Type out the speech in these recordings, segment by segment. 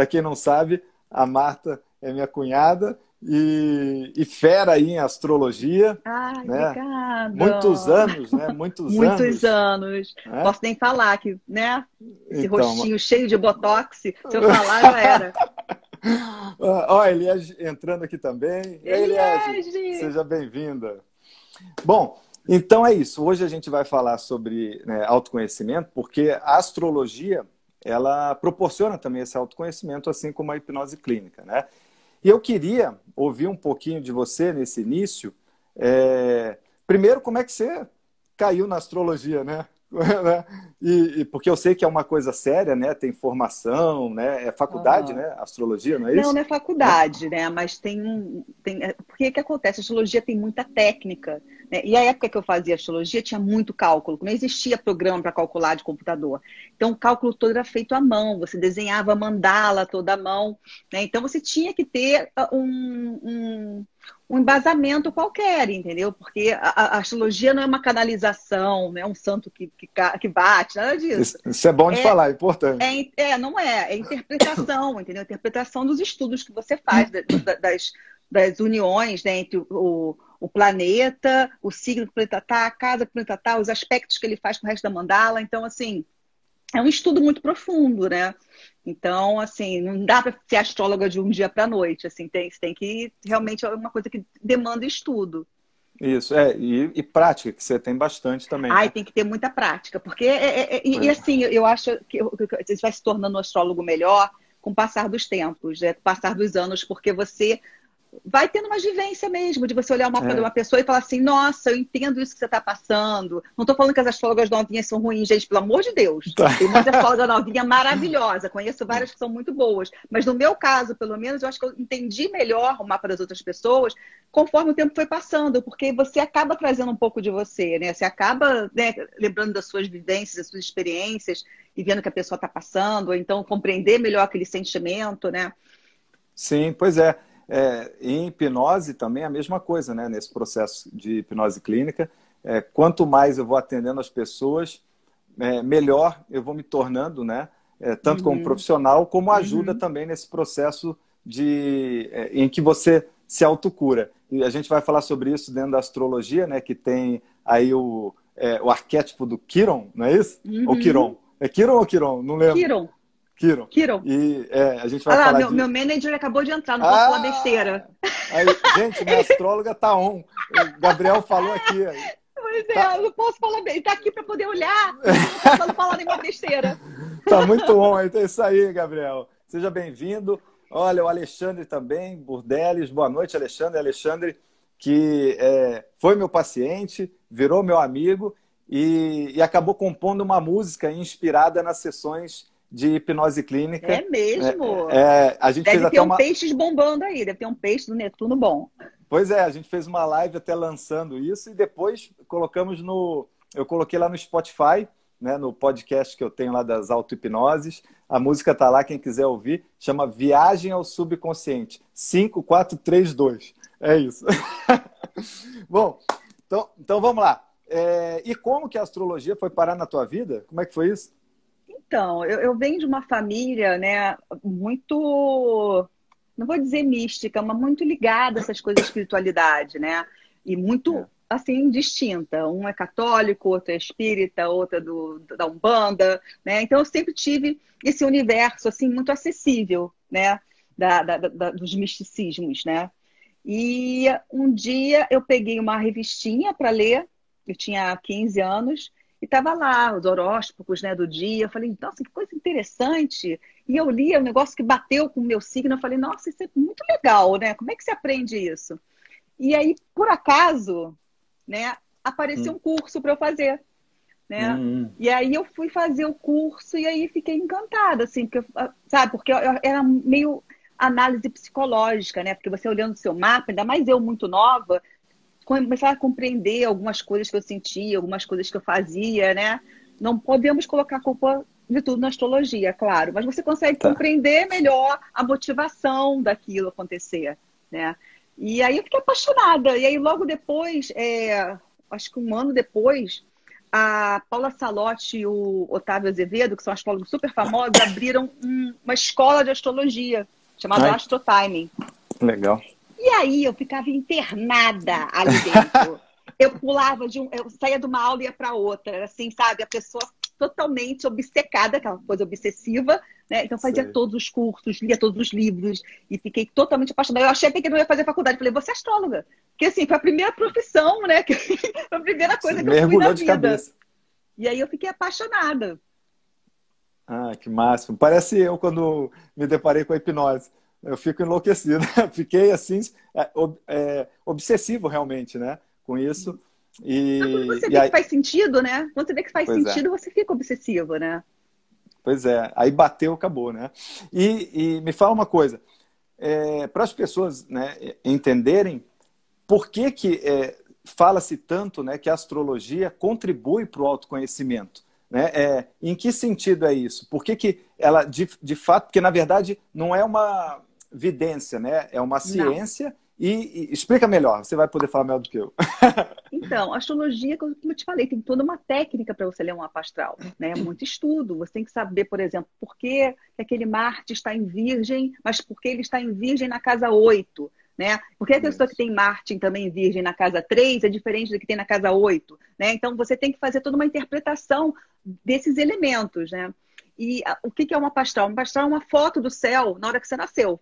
Para quem não sabe, a Marta é minha cunhada e, e fera aí em astrologia. Ai, né? obrigada. Muitos anos, né? Muitos, Muitos anos. anos. É? Posso nem falar que, né? Esse Então, rostinho cheio de botox, se eu falar, já era. Ó, Eliege entrando aqui também. Eliege, Eliege! seja bem-vinda. Bom, então é isso. Hoje a gente vai falar sobre né, autoconhecimento, porque a astrologia ela proporciona também esse autoconhecimento, assim como a hipnose clínica, né? E eu queria ouvir um pouquinho de você nesse início. É, Primeiro, como é que você caiu na astrologia, né? Né? E, e, porque eu sei que é uma coisa séria, né? Tem formação, né? É faculdade, Uhum. né? Astrologia, não é isso? Não, não é faculdade, né? Mas tem um. Tem, é, porque que acontece? A astrologia tem muita técnica. Né? E a época que eu fazia astrologia tinha muito cálculo, não existia programa para calcular de computador. Então o cálculo todo era feito à mão, você desenhava mandala toda à mão. Né? Então você tinha que ter ah, um, um, um embasamento qualquer, entendeu? Porque a, a astrologia não é uma canalização, não é um santo que, que, que bate, nada disso. Isso, é bom de É- falar, é importante. É, é, não é. É interpretação, entendeu? Interpretação dos estudos que você faz, da- da- das, das uniões né, entre o, o planeta, o signo que o planeta tá, a casa que o planeta tá, os aspectos que ele faz com o resto da mandala. Então, assim, é um estudo muito profundo, né? Então, assim, não dá para ser astróloga de um dia para a noite. Assim, tem, tem que realmente é uma coisa que demanda estudo. Isso, é, e, e prática, que você tem bastante também. Ai, né? tem que ter muita prática, porque é, é- é- e, é. assim, eu acho que que você vai se tornando um astrólogo melhor com o passar dos tempos, né? com o passar dos anos, porque você vai tendo uma vivência mesmo, de você olhar uma, É. uma pessoa e falar assim, nossa, eu entendo isso que você está passando. Não estou falando que as astrólogas novinhas são ruins, gente, pelo amor de Deus. Tá. Tem muita astróloga novinha maravilhosa, conheço várias que são muito boas. Mas no meu caso, pelo menos, eu acho que eu entendi melhor o mapa das outras pessoas conforme o tempo foi passando, porque você acaba trazendo um pouco de você, né? Você acaba né, lembrando das suas vivências, das suas experiências e vendo o que a pessoa está passando, ou então compreender melhor aquele sentimento, né? Sim, pois é. É, em hipnose também é a mesma coisa, né? Nesse processo de hipnose clínica, é, quanto mais eu vou atendendo as pessoas, é, melhor eu vou me tornando, né? É, tanto como Uhum. profissional, como ajuda Uhum. também nesse processo de, é, em que você se autocura. E a gente vai falar sobre isso dentro da astrologia, né? Que tem aí o, é, o arquétipo do Quiron, não é isso? Ou Uhum. Quiron? É Quiron ou Quiron? Não lembro. Quiron. Kiron. E é, a gente vai Ah falar meu, de... meu manager acabou de entrar, não posso Ah! falar besteira. Aí, gente, minha astróloga tá on. O Gabriel falou aqui. Pois é, Tá. eu não posso falar bem. Ele tá aqui para poder olhar, não posso falar nenhuma besteira. Tá muito on. Então é isso aí, Gabriel. Seja bem-vindo. Olha, o Alexandre também, Burdeles. Boa noite, Alexandre. Alexandre, que é, foi meu paciente, virou meu amigo e, e acabou compondo uma música inspirada nas sessões de hipnose clínica. É mesmo. É, a gente fez Deve até ter um uma. peixes bombando aí, deve ter um peixe do Netuno bom. Pois é, a gente fez uma live até lançando isso e depois colocamos no. Eu coloquei lá no Spotify, né, no podcast que eu tenho lá das auto-hipnoses. A música tá lá, quem quiser ouvir, chama Viagem ao Subconsciente. 5432. É isso. Bom, então, então vamos lá. É, e como que a astrologia foi parar na tua vida? Como é que foi isso? Então, eu, eu venho de uma família, né, muito, não vou dizer mística, mas muito ligada a essas coisas de espiritualidade, né? E muito, É. assim, distinta. Um é católico, outro é espírita, outra é do, da Umbanda, né? Então, eu sempre tive esse universo, assim, muito acessível, né? Da, da- da- dos misticismos, né? E um dia eu peguei uma revistinha para ler, eu tinha 15 anos, e tava lá os horóscopos, né, do dia. Eu falei, nossa, que coisa interessante. E eu li um negócio que bateu com o meu signo. Eu falei, nossa, isso é muito legal, né? Como é que se aprende isso? E aí, por acaso, né, apareceu Hum. um curso para eu fazer, né? Hum, E aí eu fui fazer o curso e aí fiquei encantada, assim, porque, eu- sabe, porque eu- eu- era meio análise psicológica, né? Porque você olhando o seu mapa, ainda mais eu muito nova, começar a compreender algumas coisas que eu sentia, algumas coisas que eu fazia, né? Não podemos colocar a culpa de tudo na astrologia, claro, mas você consegue Tá. compreender melhor a motivação daquilo acontecer, né? E aí eu fiquei apaixonada. E aí logo depois, é, acho que um ano depois, a Paula Salotti e o Otávio Azevedo, que são astrólogos super famosos, abriram um, uma escola de astrologia chamada Astrotiming. Legal. E aí eu ficava internada ali dentro. eu pulava de um, eu saía de uma aula e ia para outra, assim, sabe? A pessoa totalmente obcecada, aquela coisa obsessiva, né? Então fazia Sei. todos os cursos, lia todos os livros e fiquei totalmente apaixonada. Eu achei até que não ia fazer faculdade. Falei, você é astróloga. Porque assim, foi a primeira profissão, né? foi a primeira coisa Sim, que eu fui na vida. Cabeça. E aí eu fiquei apaixonada. Ah, que máximo. Parece eu quando me deparei com a hipnose. Eu fico enlouquecido. Fiquei assim, é, é, obsessivo realmente, né? Com isso. E, quando você vê aí... que faz sentido, né? Quando você vê que faz pois é. sentido, é. você fica obsessivo, né? Pois é, aí bateu, acabou, né? E, e me fala uma coisa, é, para as pessoas né, entenderem por que, que é, fala-se tanto né, que a astrologia contribui para o autoconhecimento. Né? É, em que sentido é isso? Por que, que ela, de, de fato, porque na verdade não é uma vidência, né? é uma ciência e, e, explica melhor, você vai poder falar melhor do que eu. então, astrologia, como eu te falei, tem toda uma técnica para você ler um mapa astral, né? É muito estudo. Você tem que saber, por exemplo, por que aquele Marte está em Virgem, mas por que ele está em Virgem na casa 8. Né? Porque a pessoa que tem Marte também em Virgem na casa 3 é diferente do que tem na casa 8. Né? Então você tem que fazer toda uma interpretação desses elementos. Né? E o que é uma astral? Uma astral é uma foto do céu na hora que você nasceu.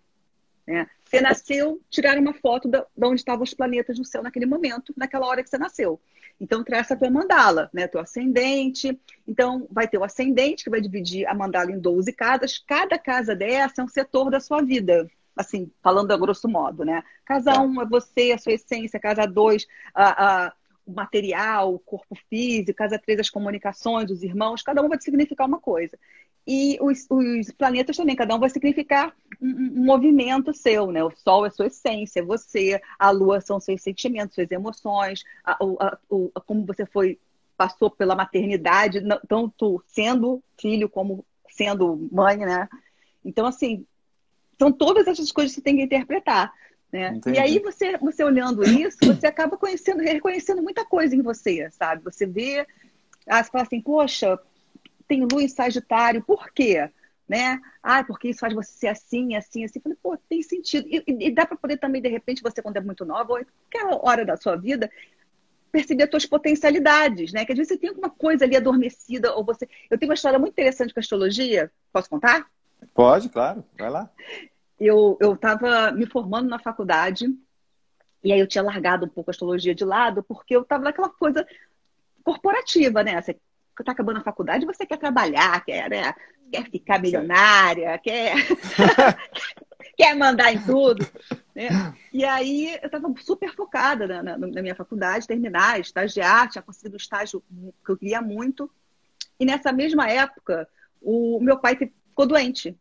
Né? Você nasceu, tiraram uma foto de onde estavam os planetas no céu naquele momento, naquela hora que você nasceu. Então, traça a tua mandala, né? Teu ascendente. Então, vai ter o ascendente, que vai dividir a mandala em 12 casas. Cada casa dessa é um setor da sua vida. Assim, falando a grosso modo, né? Casa 1 um é você, a sua essência. Casa 2, a, a, o material, o corpo físico. Casa 3, as comunicações, os irmãos. Cada um vai significar uma coisa. E os, os planetas também, cada um vai significar um, um, movimento seu, né? O Sol é sua essência, é você, a Lua são seus sentimentos, suas emoções, a, a, a, como você foi, passou pela maternidade, tanto sendo filho como sendo mãe, né? Então, assim, são todas essas coisas que você tem que interpretar. Né? E aí você, você olhando isso, você acaba conhecendo, reconhecendo muita coisa em você, sabe? Você vê, ah, você fala assim, poxa, tem lua em Sagitário, por quê? Né? Ah, porque isso faz você ser assim, assim, assim. Eu falei, pô, tem sentido. E, e dá para poder também, de repente, você, quando é muito nova, ou em qualquer hora da sua vida, perceber as suas potencialidades, né? Que às vezes você tem alguma coisa ali adormecida, ou você. Eu tenho uma história muito interessante com a astrologia. Posso contar? Pode, claro. Vai lá. Eu estava me formando na faculdade, e aí eu tinha largado um pouco a astrologia de lado, porque eu estava naquela coisa corporativa, né? Você está acabando a faculdade, você quer trabalhar, quer, né? quer ficar milionária, quer, quer mandar em tudo. Né? E aí eu estava super focada na, na, na, minha faculdade, terminar, estagiar, tinha conseguido um estágio que eu queria muito. E nessa mesma época, o meu pai ficou doente.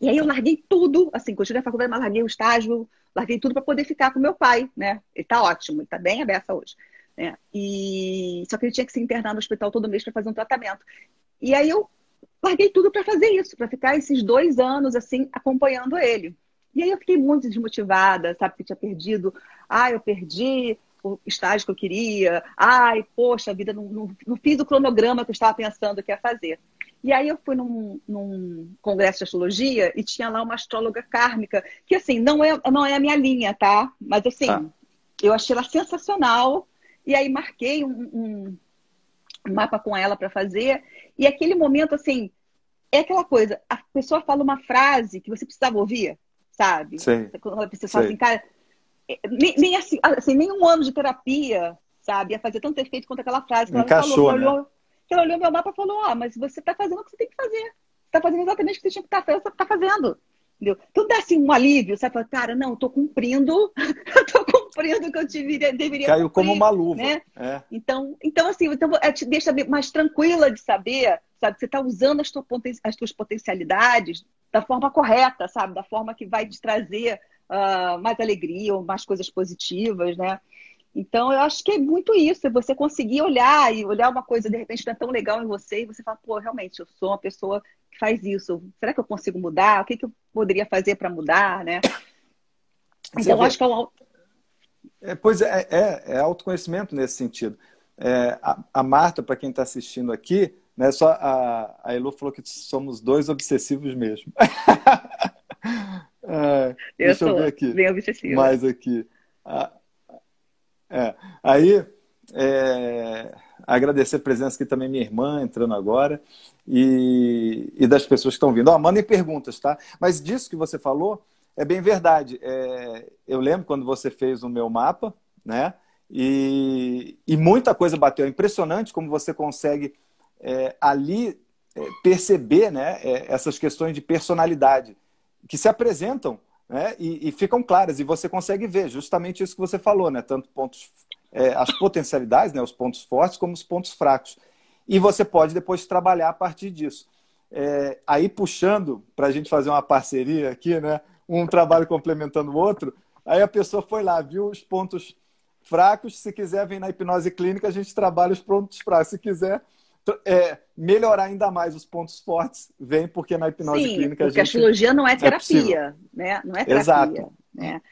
E aí eu larguei tudo, assim, continuei a faculdade, mas larguei o estágio, larguei tudo para poder ficar com meu pai, né? Ele está ótimo, ele está bem aberto hoje. Né? E só que ele tinha que se internar no hospital todo mês para fazer um tratamento. E aí eu larguei tudo para fazer isso, para ficar esses dois anos assim acompanhando ele. E aí eu fiquei muito desmotivada, sabe que tinha perdido. Ah, eu perdi o estágio que eu queria. Ai, poxa, a vida não, não, não, fiz o cronograma que eu estava pensando que ia fazer. E aí eu fui num, num, congresso de astrologia e tinha lá uma astróloga kármica, que assim, não é, não é a minha linha, tá? Mas assim, ah. eu achei ela sensacional e aí marquei um, um mapa com ela para fazer. E aquele momento, assim, é aquela coisa, a pessoa fala uma frase que você precisava ouvir, sabe? Sim. Quando a pessoa fala assim, cara, é, nem, nem assim, assim, nem um ano de terapia, sabe, ia fazer tanto efeito quanto aquela frase que Encaixou, ela falou. Né? Que ela olhou meu mapa e falou, ah, mas você está fazendo o que você tem que fazer. Você está fazendo exatamente o que você tinha que estar tá, tá fazendo. Entendeu? Então dá assim um alívio, sabe? Cara, não, estou cumprindo, estou cumprindo o que eu deveria, deveria Caiu cumprir, como uma luva. Né? É. Então, então, assim, então, é, te deixa mais tranquila de saber, sabe? Você está usando as, tuas as tuas potencialidades da forma correta, sabe? Da forma que vai te trazer uh, mais alegria ou mais coisas positivas, né? Então, eu acho que é muito isso, é você conseguir olhar e olhar uma coisa, de repente, não é tão legal em você, e você fala, pô, realmente, eu sou uma pessoa que faz isso. Será que eu consigo mudar? O que, que eu poderia fazer para mudar, né? Então, eu acho que é um... É, pois é, é, é autoconhecimento nesse sentido. É, a, a, Marta, para quem está assistindo aqui, né, só a, a Elu falou que somos dois obsessivos mesmo. é, eu deixa eu ver aqui. bem obsessiva. Mais aqui. Ah, é, aí, é, agradecer a presença aqui também minha irmã entrando agora e, e das pessoas que estão vindo. Oh, mandem perguntas, tá? Mas disso que você falou é bem verdade. É, eu lembro quando você fez o meu mapa, né? E, e muita coisa bateu. É impressionante como você consegue é, ali é, perceber né, é, essas questões de personalidade que se apresentam né, e, e, ficam claras. E você consegue ver justamente isso que você falou, né? Tanto pontos, é, as potencialidades, né, os pontos fortes, como os pontos fracos. E você pode depois trabalhar a partir disso. É, aí puxando para a gente fazer uma parceria aqui, né? Um trabalho complementando o outro. Aí a pessoa foi lá, viu os pontos fracos. Se quiser, vem na hipnose clínica, a gente trabalha os pontos fracos. Se quiser é, melhorar ainda mais os pontos fortes, vem porque na hipnose Sim, clínica a gente. Porque a astrologia não é terapia, é né? Não é terapia. Exato. Né?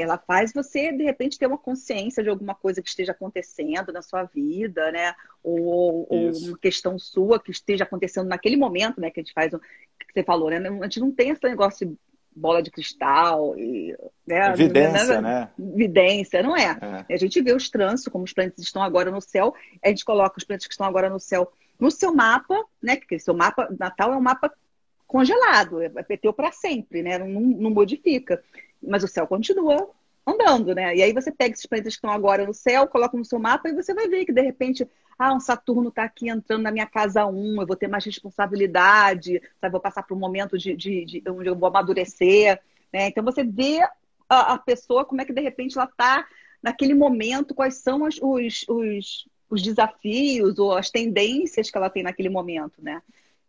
Ela faz você, de repente, ter uma consciência de alguma coisa que esteja acontecendo na sua vida, né? Ou, ou uma questão sua que esteja acontecendo naquele momento, né? Que a gente faz, que você falou, né? A gente não tem esse negócio de bola de cristal e né? Vidência, né? Vidência, não é. é. A gente vê os trânsitos, como os planetas estão agora no céu, a gente coloca os planetas que estão agora no céu no seu mapa, né? Porque seu mapa natal é um mapa congelado, é PT para sempre, né? Não, não modifica. Mas o céu continua andando, né? E aí você pega esses planetas que estão agora no céu, coloca no seu mapa e você vai ver que de repente, ah, um Saturno está aqui entrando na minha casa 1, eu vou ter mais responsabilidade, sabe? vou passar por um momento de, de, de onde eu vou amadurecer, né? Então você vê a, a, pessoa como é que de repente ela está naquele momento, quais são os, os, os, os desafios ou as tendências que ela tem naquele momento, né?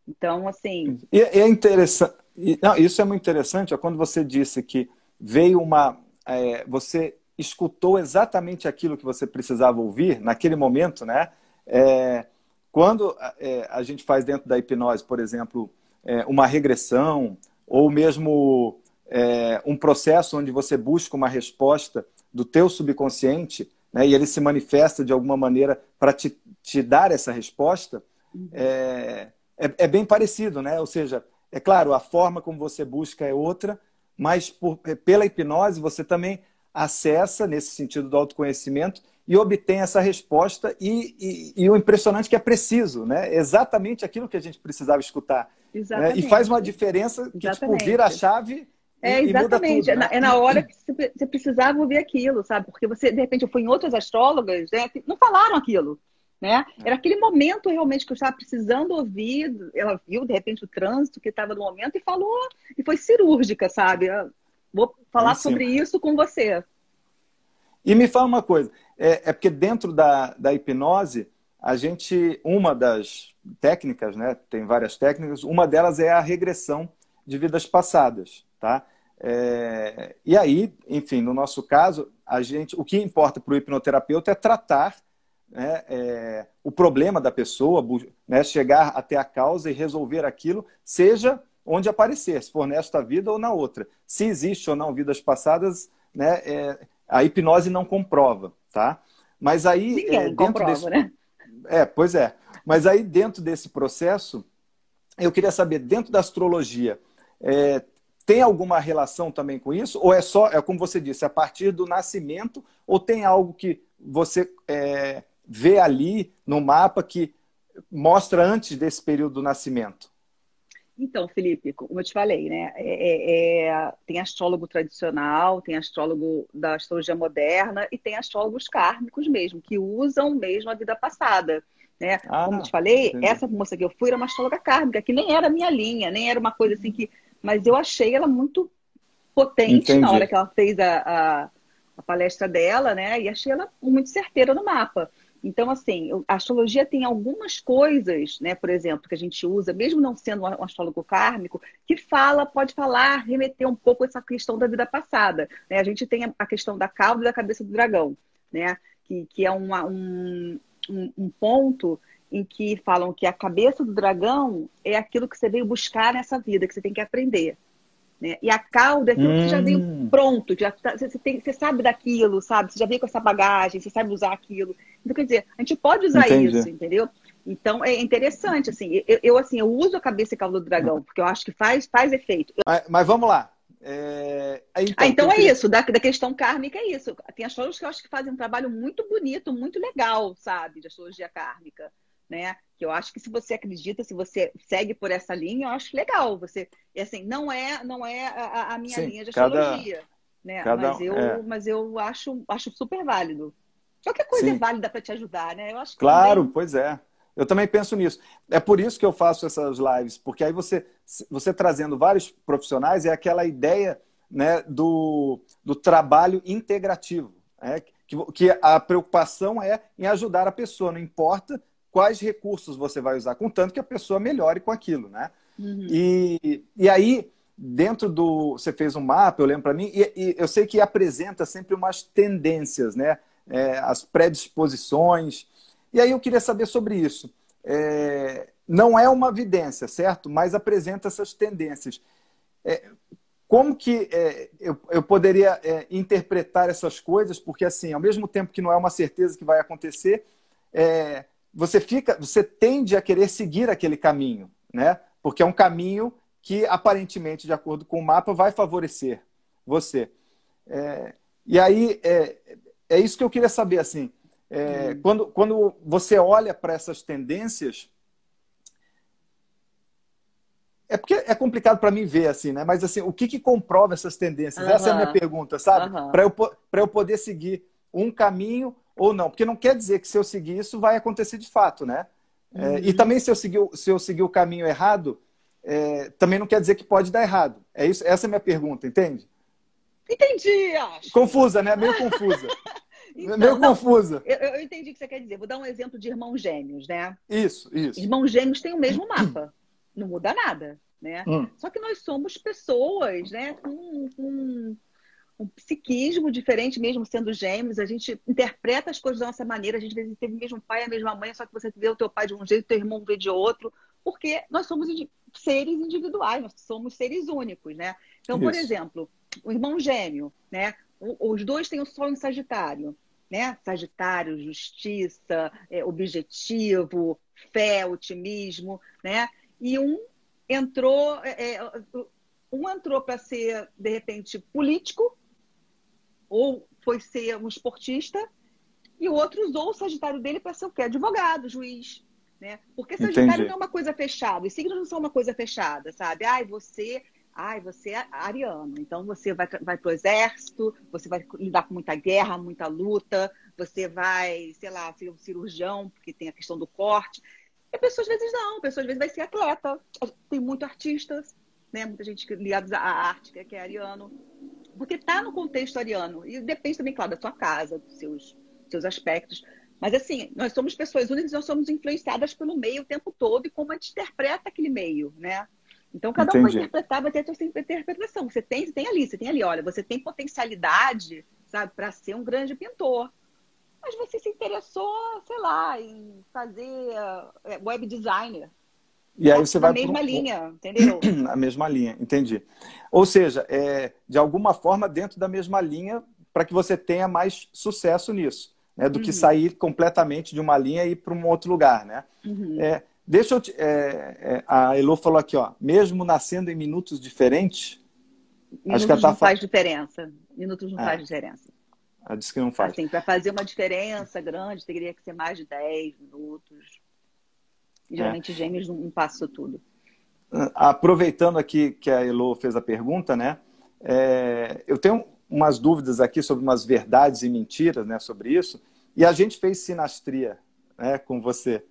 Então, assim. E, é interessante. Não, isso é muito interessante, ó, quando você disse que veio uma é, você escutou exatamente aquilo que você precisava ouvir naquele momento, né? É, quando é, a gente faz dentro da hipnose, por exemplo, é, uma regressão ou mesmo é, um processo onde você busca uma resposta do teu subconsciente, né, e ele se manifesta de alguma maneira para te, te, dar essa resposta, é, é, bem parecido, né? Ou seja, é claro, a forma como você busca é outra, mas por, pela hipnose você também acessa, nesse sentido do autoconhecimento, e obtém essa resposta. E, e, e o impressionante é que é preciso, né? Exatamente aquilo que a gente precisava escutar. Né? E faz uma diferença que tipo, vira a chave. É, exatamente. Tudo, né? É na hora que você precisava ouvir aquilo, sabe? Porque você, de repente, eu fui em outras astrólogas, né, não falaram aquilo. Né? É. Era aquele momento realmente que eu estava precisando ouvir. Ela viu, de repente, o trânsito que estava no momento e falou, e foi cirúrgica, sabe? Eu vou falar sobre isso com você. E me fala uma coisa: é, é, porque dentro da, da hipnose, a gente, uma das técnicas, né? Tem várias técnicas, uma delas é a regressão de vidas passadas, tá? É, e aí, enfim, no nosso caso, a gente, o que importa para o hipnoterapeuta é tratar né, é, o problema da pessoa, né, chegar até a causa e resolver aquilo, seja onde aparecer, se for nesta vida ou na outra. Se existe ou não vidas passadas, né, é, a hipnose não comprova, tá? Mas aí Ninguém é, dentro comprova, desse... né? É, pois é. Mas aí dentro desse processo, eu queria saber dentro da astrologia, é, tem alguma relação também com isso? Ou é só, é como você disse, a partir do nascimento? Ou tem algo que você é, vê ali no mapa que mostra antes desse período do nascimento? Então, Felipe, como eu te falei, né? É, é, é, tem astrólogo tradicional, tem astrólogo da astrologia moderna e tem astrólogos kármicos mesmo, que usam mesmo a vida passada. Né? Ah, como eu te falei, entendi. essa moça que eu fui era uma astróloga kármica, que nem era minha linha, nem era uma coisa assim que. Mas eu achei ela muito potente entendi. na hora que ela fez a, a, a palestra dela, né? E achei ela muito certeira no mapa. Então, assim, a astrologia tem algumas coisas, né, por exemplo, que a gente usa, mesmo não sendo um astrólogo kármico, que fala, pode falar, remeter um pouco essa questão da vida passada. Né? A gente tem a questão da cauda e da cabeça do dragão, né? Que, que é uma, um, um, um ponto em que falam que a cabeça do dragão é aquilo que você veio buscar nessa vida, que você tem que aprender. Né? E a cauda é aquilo hum. que já veio pronto, já tá, você, tem, você sabe daquilo, sabe? Você já veio com essa bagagem, você sabe usar aquilo. Então, quer dizer, a gente pode usar Entendi. isso, entendeu? Então é interessante, assim, eu, eu, assim, eu uso a cabeça e cauda do dragão, porque eu acho que faz, faz efeito. Mas, mas vamos lá. É... Então, ah, então é isso, da, da questão kármica é isso. Tem astrólogos que eu acho que fazem um trabalho muito bonito, muito legal, sabe, de astrologia kármica. Né? Que eu acho que se você acredita, se você segue por essa linha, eu acho legal. Você, assim, não é, não é a, a minha Sim, linha de astrologia, cada, né? Cada, mas eu, é. mas eu acho, acho super válido. Qualquer coisa Sim. é válida para te ajudar, né? Eu acho claro, também... pois é. Eu também penso nisso. É por isso que eu faço essas lives, porque aí você, você trazendo vários profissionais é aquela ideia né, do, do trabalho integrativo. Né? Que, que a preocupação é em ajudar a pessoa, não importa quais recursos você vai usar, contanto que a pessoa melhore com aquilo. Né? Uhum. E, e aí, dentro do. Você fez um mapa, eu lembro para mim, e, e, eu sei que apresenta sempre umas tendências, né? É, as predisposições e aí eu queria saber sobre isso. É, não é uma evidência, certo? Mas apresenta essas tendências. É, como que é, eu, eu, poderia é, interpretar essas coisas? Porque, assim, ao mesmo tempo que não é uma certeza que vai acontecer, é, você fica, você tende a querer seguir aquele caminho, né? Porque é um caminho que, aparentemente, de acordo com o mapa, vai favorecer você. É, e aí, é, é isso que eu queria saber, assim. É, hum. quando, quando você olha para essas tendências, é porque é complicado para mim ver assim, né? Mas assim, o que, que comprova essas tendências? Uhum. Essa é a minha pergunta, sabe? Uhum. Para eu, eu poder seguir um caminho ou não. Porque não quer dizer que se eu seguir isso vai acontecer de fato, né? Uhum. É, e uhum. também se eu seguir, se eu seguir o caminho errado, é, também não quer dizer que pode dar errado. É isso, essa é a minha pergunta, entende? Entendi, acho. Confusa, né? Meio confusa. Então, Meio não, confusa. Eu, eu, entendi o que você quer dizer. Vou dar um exemplo de irmãos gêmeos, né? Isso, isso. Irmãos gêmeos têm o mesmo mapa. Não muda nada, né? Hum. Só que nós somos pessoas, né? Com, com um psiquismo diferente, mesmo sendo gêmeos. A gente interpreta as coisas da nossa maneira. A gente, às vezes, teve o mesmo pai, a mesma mãe, só que você vê o teu pai de um jeito, teu irmão vê de outro. Porque nós somos seres individuais, nós somos seres únicos, né? Então, Isso. por exemplo, o irmão gêmeo, né? Os dois têm o sol em Sagitário né? Sagitário, justiça, é, objetivo, fé, otimismo, né? E um entrou, é, é um entrou para ser de repente político ou foi ser um esportista e o outro usou o Sagitário dele para ser o quê? Advogado, juiz, né? Porque Sagitário Entendi. não é uma coisa fechada, os signos não são uma coisa fechada, sabe? Ai, você Ai, você é ariano, então você vai, vai para o exército, você vai lidar com muita guerra, muita luta, você vai, sei lá, ser um cirurgião, porque tem a questão do corte. E a pessoa às vezes não, a pessoa às vezes vai ser atleta. Tem muitos artistas, né? muita gente ligada à arte, que é ariano. Porque está no contexto ariano. E depende também, claro, da sua casa, dos seus, seus aspectos. Mas assim, nós somos pessoas únicas, nós somos influenciadas pelo meio o tempo todo e como a gente interpreta aquele meio, né? Então, cada Entendi. um vai interpretar, vai ter a sua interpretação. Você tem, você tem ali, você tem ali, olha, você tem potencialidade, sabe, para ser um grande pintor. Mas você se interessou, sei lá, em fazer é, web designer. E aí você na vai mesma pro... linha, entendeu? Na mesma linha, entendi. Ou seja, é, de alguma forma dentro da mesma linha para que você tenha mais sucesso nisso, né? Do uhum. que sair completamente de uma linha e ir para um outro lugar, né? Uhum. É, Deixa eu te, é, é, a Elo falou aqui, ó, mesmo nascendo em minutos diferentes. Minutos acho que ela tá não faz diferença. Minutos não é. faz diferença. Ela disse que não faz. Assim, para fazer uma diferença grande, teria que ser mais de 10 minutos. E, geralmente, é. gêmeos não, passam tudo. Aproveitando aqui que a Elo fez a pergunta, né? É, eu tenho umas dúvidas aqui sobre umas verdades e mentiras, né, sobre isso. E a gente fez sinastria, né, com você.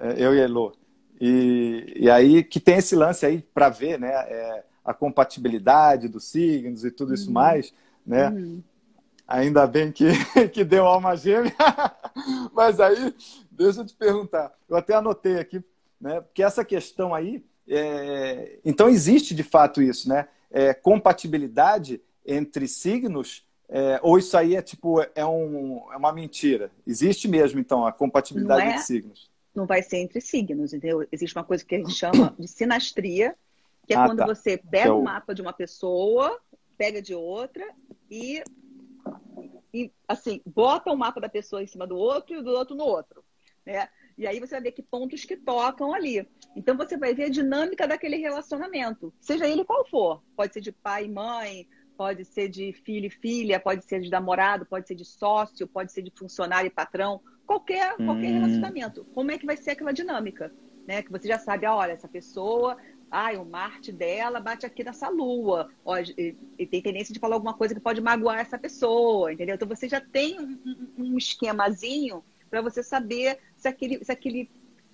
É, eu e a Elo. E, e aí que tem esse lance aí para ver, né? É, a compatibilidade dos signos e tudo isso uhum. mais, né? Uhum. Ainda bem que, que deu alma gêmea. Mas aí, deixa eu te perguntar. Eu até anotei aqui, né? Porque essa questão aí, é... então existe de fato isso, né? É, compatibilidade entre signos é, ou isso aí é tipo é, um, é uma mentira? Existe mesmo então a compatibilidade é? entre signos? Não vai ser entre signos, entendeu? Existe uma coisa que a gente chama de sinastria, que é ah, quando tá. você pega o mapa de uma pessoa, pega de outra e assim, bota o mapa da pessoa em cima do outro e do outro no outro, né? E aí você vai ver que pontos que tocam ali. Então você vai ver a dinâmica daquele relacionamento, seja ele qual for. Pode ser de pai e mãe, pode ser de filho e filha, pode ser de namorado, pode ser de sócio, pode ser de funcionário e patrão, qualquer, qualquer hum. relacionamento. Como é que vai ser aquela dinâmica? Né? Que você já sabe, ah, olha, essa pessoa, ai, o Marte dela bate aqui nessa lua, ó, e, e, tem tendência de falar alguma coisa que pode magoar essa pessoa, entendeu? Então você já tem um, um esquemazinho para você saber se aquele, se aquele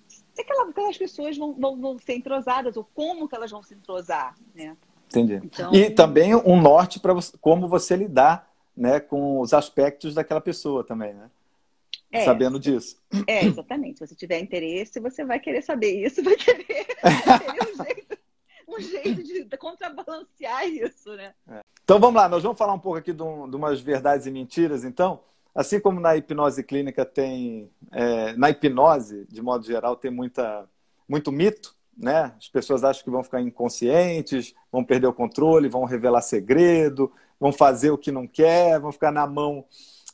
se aquela, aquelas pessoas vão, vão, vão, ser entrosadas ou como que elas vão se entrosar, né? Entendi. Então... E também um norte para como você lidar, né, com os aspectos daquela pessoa também, né? É, Sabendo disso. É, exatamente. Se você tiver interesse, você vai querer saber isso, vai querer, querer um jeito, um jeito de contrabalancear isso, né? É. Então vamos lá, nós vamos falar um pouco aqui de, um, de umas verdades e mentiras, então. Assim como na hipnose clínica tem, é, na hipnose, de modo geral, tem muita, muito mito, né? As pessoas acham que vão ficar inconscientes, vão perder o controle, vão revelar segredo, vão fazer o que não quer, vão ficar na mão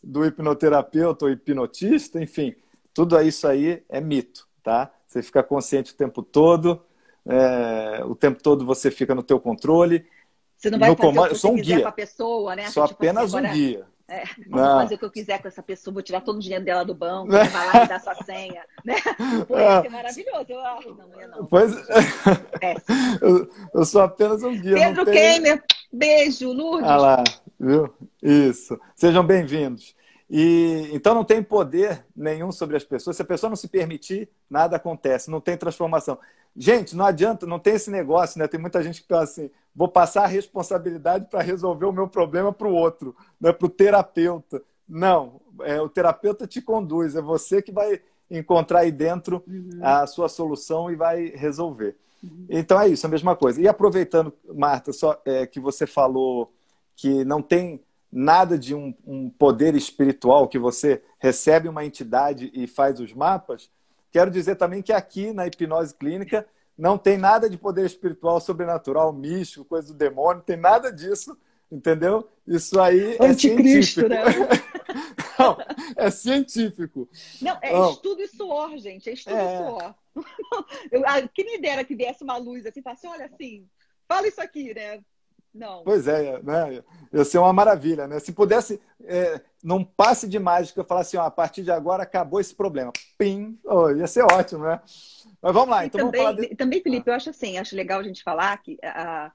do hipnoterapeuta ou hipnotista, enfim, tudo isso aí é mito, tá? Você fica consciente o tempo todo, é, o tempo todo você fica no teu controle. Você não vai no fazer comando, o que você um guia. com a pessoa, né? Sou tipo apenas assim, um guia. É, vou fazer o que eu quiser com essa pessoa, vou tirar todo o dinheiro dela do banco, vai lá e dar sua senha. Né? Pô, ia ser maravilhoso. Eu acho, não ia não. Pois é. eu, eu, sou apenas um guia. Pedro tenho... Beijo, Lourdes. Ah lá, viu? Isso. Sejam bem-vindos. E então não tem poder nenhum sobre as pessoas. Se a pessoa não se permitir, nada acontece, não tem transformação. Gente, não adianta, não tem esse negócio, né? Tem muita gente que fala assim: vou passar a responsabilidade para resolver o meu problema para o outro, né? para o terapeuta. Não, é, o terapeuta te conduz, é você que vai encontrar aí dentro uhum. a sua solução e vai resolver. Uhum. Então é isso, a mesma coisa. E aproveitando, Marta, só é, que você falou que não tem nada de um, um poder espiritual, que você recebe uma entidade e faz os mapas, Quero dizer também que aqui na hipnose clínica não tem nada de poder espiritual, sobrenatural, místico, coisa do demônio, não tem nada disso, entendeu? Isso aí é Anticristo, né? não, é científico. Não, é não. estudo e suor, gente, é estudo é... e suor. Eu, ah, quem me dera que viesse uma luz assim, falasse, olha assim, fala isso aqui, né? Não. Pois é, né? Ia ser uma maravilha, né? Se pudesse, é, num passe de mágica, falar assim, ó, a partir de agora acabou esse problema. Pim! Oh, ia ser ótimo, né? Mas vamos lá, então também, vamos falar de... Também, Felipe, eu acho assim, acho legal a gente falar que a,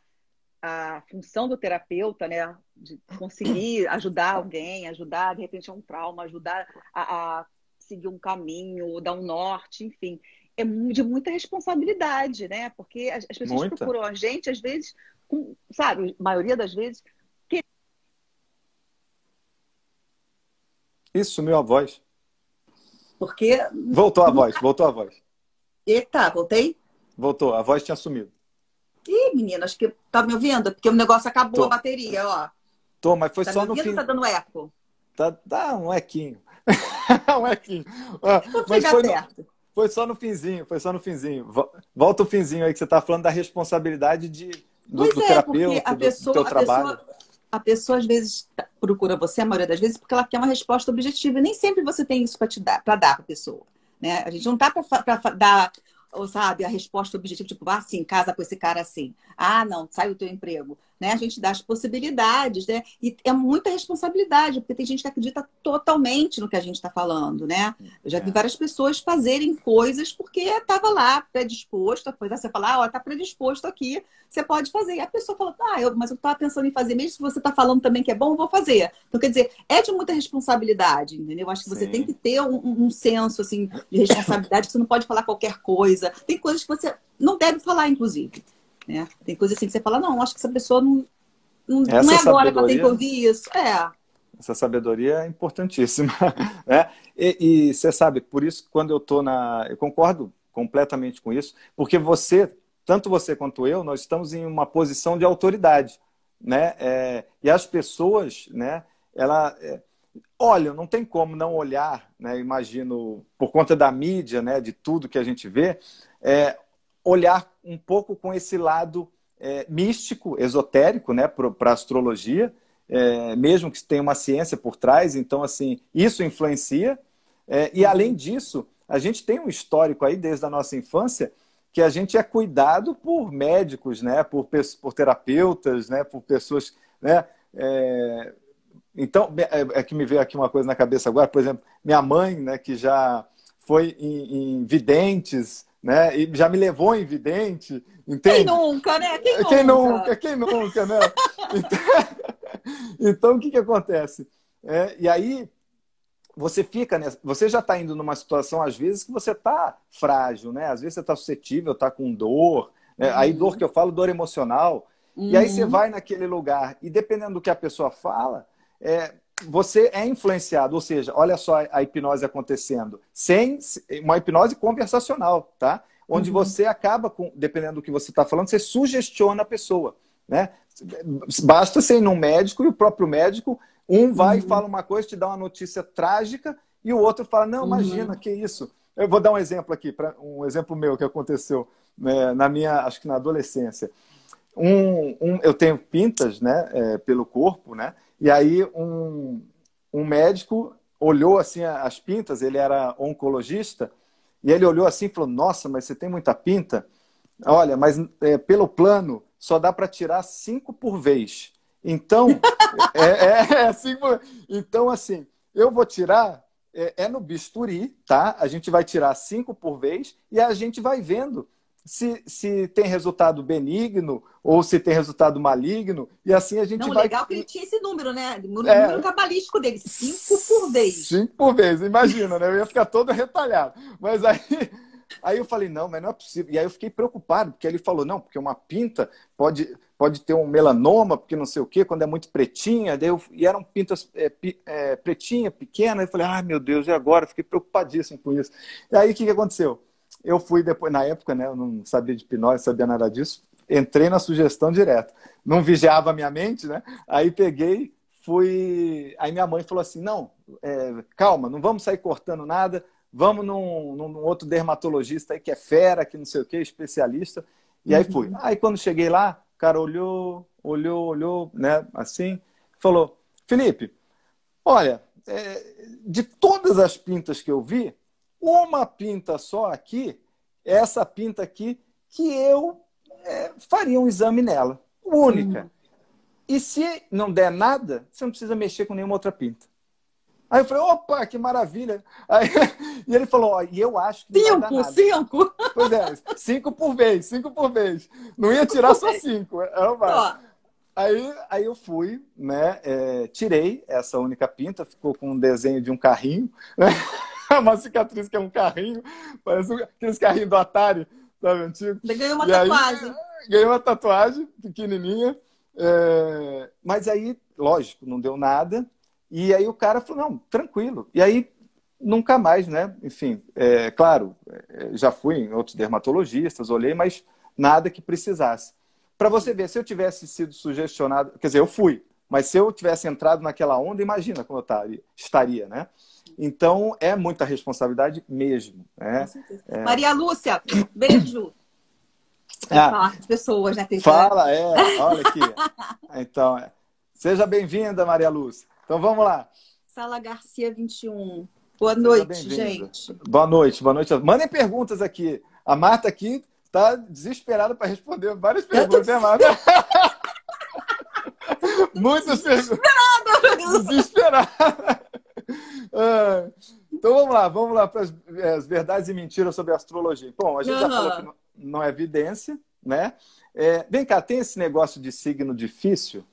a função do terapeuta, né, de conseguir ajudar alguém, ajudar, de repente, a um trauma, ajudar a, a seguir um caminho, dar um norte, enfim, é de muita responsabilidade, né? Porque as, as pessoas muita. procuram a gente, às vezes, com, sabe, a maioria das vezes. Que... Isso sumiu a voz. Porque. Voltou a voz, voltou a voz. Eita, voltei? Voltou, a voz tinha sumido. Ih, menina, acho que tá me ouvindo? Porque o negócio acabou Tô. a bateria, ó. Tô, mas foi tá só no fim. tá dando eco? Tá, tá um equinho. um equinho. Ah, mas foi perto. No, foi só no finzinho, foi só no finzinho. Volta o finzinho aí que você tá falando da responsabilidade de do, pois do é, terapeuta, a pessoa, do, do teu trabalho. Pessoa, a pessoa às vezes procura você, a maioria das vezes, porque ela quer uma resposta objetiva. E nem sempre você tem isso para dar para a pessoa. Né? A gente não está para dar ou sabe, a resposta objetiva, tipo, ah, sim, casa com esse cara assim. Ah, não, sai o teu emprego né? A gente dá as possibilidades, né? E é muita responsabilidade, porque tem gente que acredita totalmente no que a gente está falando, né? Eu já vi é. várias pessoas fazerem coisas porque estava lá predisposto, depois você fala, ah, ó, tá predisposto aqui, você pode fazer. E a pessoa fala, ah, eu, mas eu estava pensando em fazer, mesmo se você está falando também que é bom, eu vou fazer. Então, quer dizer, é de muita responsabilidade, entendeu? Eu acho que Sim. você tem que ter um, um senso, assim, de responsabilidade, que você não pode falar qualquer coisa. Tem coisas que você não deve falar, inclusive. Né? Tem coisa assim que você fala, não, acho que essa pessoa não, não, não é agora que ela tem que ouvir isso. É. Essa sabedoria é importantíssima. Né? E, e você sabe, por isso, quando eu estou na. Eu concordo completamente com isso, porque você, tanto você quanto eu, nós estamos em uma posição de autoridade. Né? É, e as pessoas, né, ela. É, olha, não tem como não olhar, né, imagino, por conta da mídia, né, de tudo que a gente vê, é, olhar um pouco com esse lado é, místico, esotérico, né, para a astrologia, é, mesmo que tenha uma ciência por trás. Então, assim, isso influencia. É, e além disso, a gente tem um histórico aí desde a nossa infância que a gente é cuidado por médicos, né? Por, por terapeutas, né? Por pessoas, né? É, então, é, é, que me veio aqui uma coisa na cabeça agora, por exemplo, minha mãe, né? Que já foi em, em videntes, né? E já me levou em vidente, entende? Quem nunca, né? Quem, quem nunca? Quem nunca, né? Então, então o que, que acontece? É, e aí você fica, nessa, você já está indo numa situação, às vezes, que você está frágil, né? Às vezes você está suscetível, está com dor. Né? Uhum. Aí dor que eu falo, dor emocional. Uhum. E aí você uhum. vai naquele lugar e dependendo do que a pessoa fala, é, você é influenciado, ou seja, olha só a hipnose acontecendo, sem uma hipnose conversacional, tá? Onde uhum. você acaba, com, dependendo do que você está falando, você sugestiona a pessoa, né? Basta ser num médico e o próprio médico, um vai uhum. e fala uma coisa, te dá uma notícia trágica e o outro fala, não, imagina, uhum. que isso. Eu vou dar um exemplo aqui, pra, um exemplo meu que aconteceu né, na minha, acho que na adolescência. Um, um, eu tenho pintas, né, é, pelo corpo, né? E aí um, um médico olhou assim as pintas, ele era oncologista, e ele olhou assim e falou: Nossa, mas você tem muita pinta? Olha, mas é, pelo plano só dá para tirar cinco por vez. Então, é, é, é assim, então assim, eu vou tirar é, é, no bisturi, tá? A gente vai tirar cinco por vez e a gente vai vendo se, se tem resultado benigno ou se tem resultado maligno, e assim a gente Não, vai... legal que ele tinha esse número, né? O número é... cabalístico dele, cinco por vez. Cinco por vez, imagina, né? Eu ia ficar todo retalhado. Mas aí, aí eu falei, não, mas não é possível. E aí eu fiquei preocupado, porque ele falou, não, porque uma pinta pode, pode ter um melanoma, porque não sei o quê, quando é muito pretinha, daí eu, e eram pintas é, é, pretinha, pequena, eu falei, ah, meu Deus, e agora? Fiquei preocupadíssimo com isso. E aí o que, que aconteceu? Eu fui depois, na época, né, eu não sabia de hipnose, sabia nada disso, entrei na sugestão direto. Não vigiava a minha mente, né? Aí peguei, fui. Aí minha mãe falou assim: não, é, calma, não vamos sair cortando nada, vamos num, num, outro dermatologista aí que é fera, que não sei o que, especialista. E aí fui. Uhum. Aí quando cheguei lá, o cara olhou, olhou, olhou, né, assim, falou: Felipe, olha, é, de todas as pintas que eu vi, uma pinta só aqui, essa pinta aqui, que eu é, faria um exame nela, única. Uhum. E se não der nada, você não precisa mexer com nenhuma outra pinta. Aí eu falei, opa, que maravilha. Aí, e ele falou, ó, e eu acho que. Cinco, cinco. Pois é, cinco por vez, cinco por vez. Não ia tirar só cinco. Era uma... Aí, aí eu fui, né? É, tirei essa única pinta, ficou com um desenho de um carrinho, né? uma cicatriz que é um carrinho, parece aqueles carrinhos do Atari, sabe, antigo. Ganhou uma e tatuagem. Aí, ganhei uma tatuagem pequenininha, é... mas aí, lógico, não deu nada. E aí o cara falou, não, tranquilo. E aí nunca mais, né? Enfim, é, claro, é, já fui em outros dermatologistas, olhei, mas nada que precisasse. Para você ver, se eu tivesse sido sugestionado, quer dizer, eu fui, mas se eu tivesse entrado naquela onda, imagina como eu estaria, né? Então, é muita responsabilidade mesmo. Né? É. Maria Lúcia, beijo. Ah, falar com as pessoas, né? Tem fala, é, olha aqui. Então, é. seja bem-vinda, Maria Lúcia. Então, vamos lá. Sala Garcia 21. Boa seja noite, gente. Boa noite, boa noite. Mandem perguntas aqui. A Marta aqui está desesperada para responder várias perguntas, né, Marta? Muitas perguntas. Desesperada! Desesperada! Ah, então vamos lá, vamos lá para as, é, as, verdades e mentiras sobre a astrologia. Bom, a gente uhum. já falou que não, não é evidência, né? É, vem cá, tem esse negócio de signo difícil?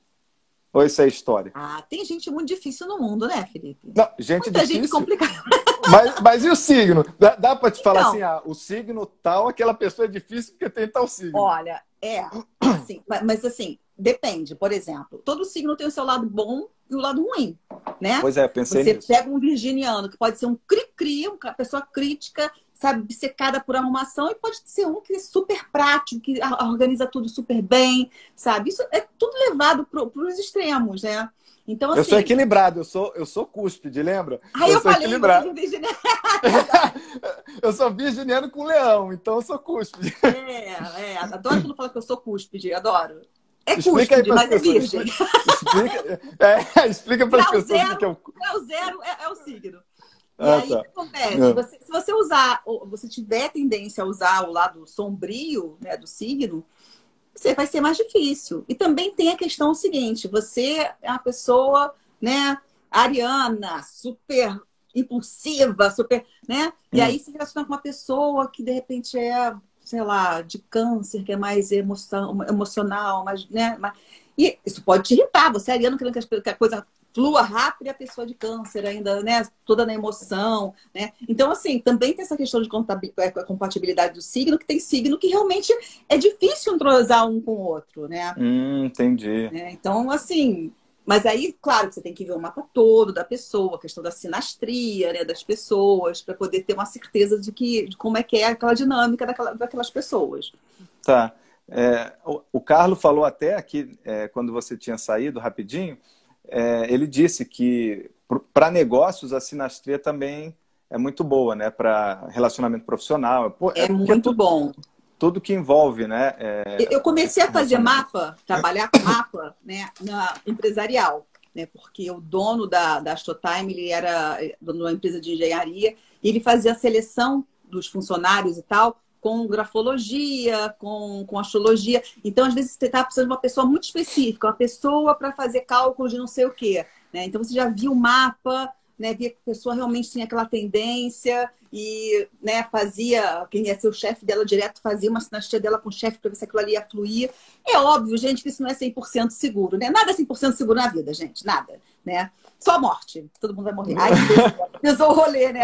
Ou isso é história? Ah, tem gente muito difícil no mundo, né, Felipe? Não, gente Muita difícil. gente complicada. Mas, mas e o signo? Dá, dá para te falar então, assim, ah, o signo tal, aquela pessoa é difícil porque tem tal signo. Olha, é, assim, mas assim, depende. Por exemplo, todo signo tem o seu lado bom e o lado ruim, né? Pois é, pensei Você nisso. pega um virginiano que pode ser um cri-cri, uma pessoa crítica, sabe, secada por arrumação, e pode ser um que é super prático, que organiza tudo super bem, sabe? Isso é tudo levado para os extremos, né? Então, assim, eu sou assim, equilibrado, eu sou, eu sou cúspide, lembra? Ah, eu, eu sou falei, equilibrado. Virginiano. eu sou virginiano com leão, então eu sou cúspide. É, é, adoro quando fala que eu sou cúspide, adoro. É explica cuspe, mas é virgem. Explica, é, explica para as pessoas zero, que é o... Grau zero é, é o signo. E ah, aí, tá. o que acontece? Ah. Você, se você usar, você tiver tendência a usar o lado sombrio né, do signo, você vai ser mais difícil. E também tem a questão seguinte: você é uma pessoa, né, ariana, super impulsiva, super, né? E hum. aí se relaciona com uma pessoa que de repente é, sei lá, de câncer, que é mais emoção, emocional, mais, né? E isso pode te irritar. Você é ariano querendo que a coisa flua rápido e a pessoa de câncer ainda, né, toda na emoção, né? Então, assim, também tem essa questão de é, compatibilidade do signo, que tem signo que realmente é difícil entrosar um com o outro, né? Hum, entendi. É, então, assim, mas aí, claro, você tem que ver o mapa todo da pessoa, a questão da sinastria, né, das pessoas, para poder ter uma certeza de que de como é que é aquela dinâmica daquela, daquelas pessoas. Tá. É, o, o Carlos falou até aqui, é, quando você tinha saído rapidinho, é, ele disse que para negócios a sinastria também é muito boa, né? Para relacionamento profissional. Pô, é, é muito tudo, bom. Tudo que envolve, né? É, eu comecei a fazer mapa, trabalhar com mapa, né? Na empresarial, né? Porque o dono da, da Showtime, ele era dono de uma empresa de engenharia e ele fazia a seleção dos funcionários e tal com grafologia, com, com astrologia. Então, às vezes, você está precisando de uma pessoa muito específica, uma pessoa para fazer cálculo de não sei o quê. Né? Então, você já viu o mapa, né? via que a pessoa realmente tinha aquela tendência e né, fazia, quem ia ser o chefe dela direto, fazia uma sinastria dela com o chefe para ver se aquilo ali ia fluir. É óbvio, gente, que isso não é 100% seguro, né? Nada é 100% seguro na vida, gente, nada, né? Só morte, todo mundo vai morrer. Ai, pesou o rolê, né?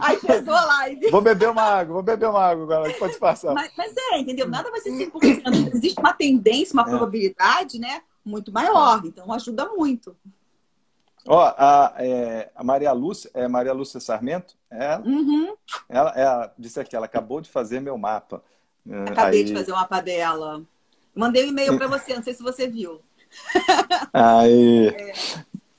Aí pesou a live. Vou beber uma água, vou beber uma água agora, pode passar. Mas, mas, é, entendeu? Nada vai ser 100%. Existe uma tendência, uma é. probabilidade, né? Muito maior. Então ajuda muito. Ó, a, é, a Maria Lúcia, é Maria Lúcia Sarmento, ela, uhum. ela, ela disse aqui, ela acabou de fazer meu mapa. Acabei Aí... de fazer o mapa dela. Mandei um e-mail para você, não sei se você viu. Aí. É.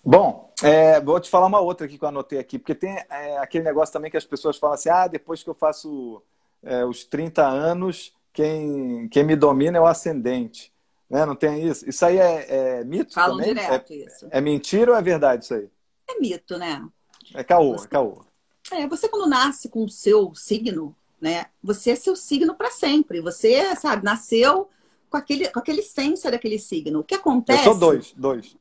Bom, é, vou te falar uma outra aqui que eu anotei aqui, porque tem é, aquele negócio também que as pessoas falam assim: ah, depois que eu faço é, os 30 anos, quem, quem me domina é o ascendente. Né? Não tem isso? Isso aí é, é mito Falam também? direto é, isso. É mentira ou é verdade isso aí? É mito, né? É caô, você, é caô. É, você quando nasce com o seu signo, né? Você é seu signo para sempre. Você, sabe, nasceu com, aquele, com aquela essência daquele signo. O que acontece... Eu sou dois, dois.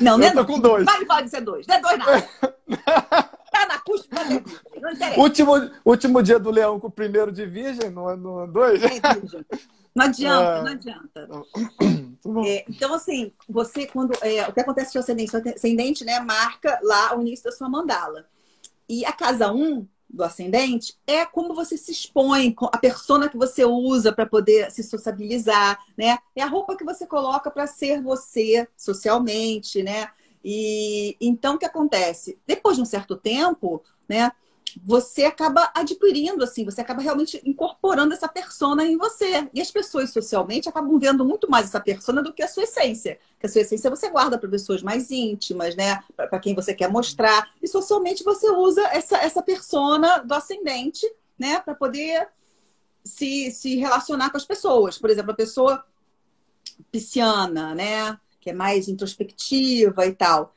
Não, não é tô com dois. Vale, pode ser dois. Não é dois nada. Último, último dia do leão com o primeiro de virgem, não é, é dois? É. Não adianta, é... não adianta. É, então, assim, você, quando. É, o que acontece com o ascendente? O ascendente, né, marca lá o início da sua mandala. E a casa 1 um, do ascendente é como você se expõe, a persona que você usa para poder se sociabilizar, né? É a roupa que você coloca para ser você socialmente, né? E então o que acontece? Depois de um certo tempo, né? você acaba adquirindo, assim, você acaba realmente incorporando essa persona em você. E as pessoas socialmente acabam vendo muito mais essa persona do que a sua essência. Que a sua essência você guarda para pessoas mais íntimas, né? Para quem você quer mostrar. E socialmente você usa essa, essa persona do ascendente, né? Para poder se, se relacionar com as pessoas. Por exemplo, a pessoa pisciana, né? Que é mais introspectiva e tal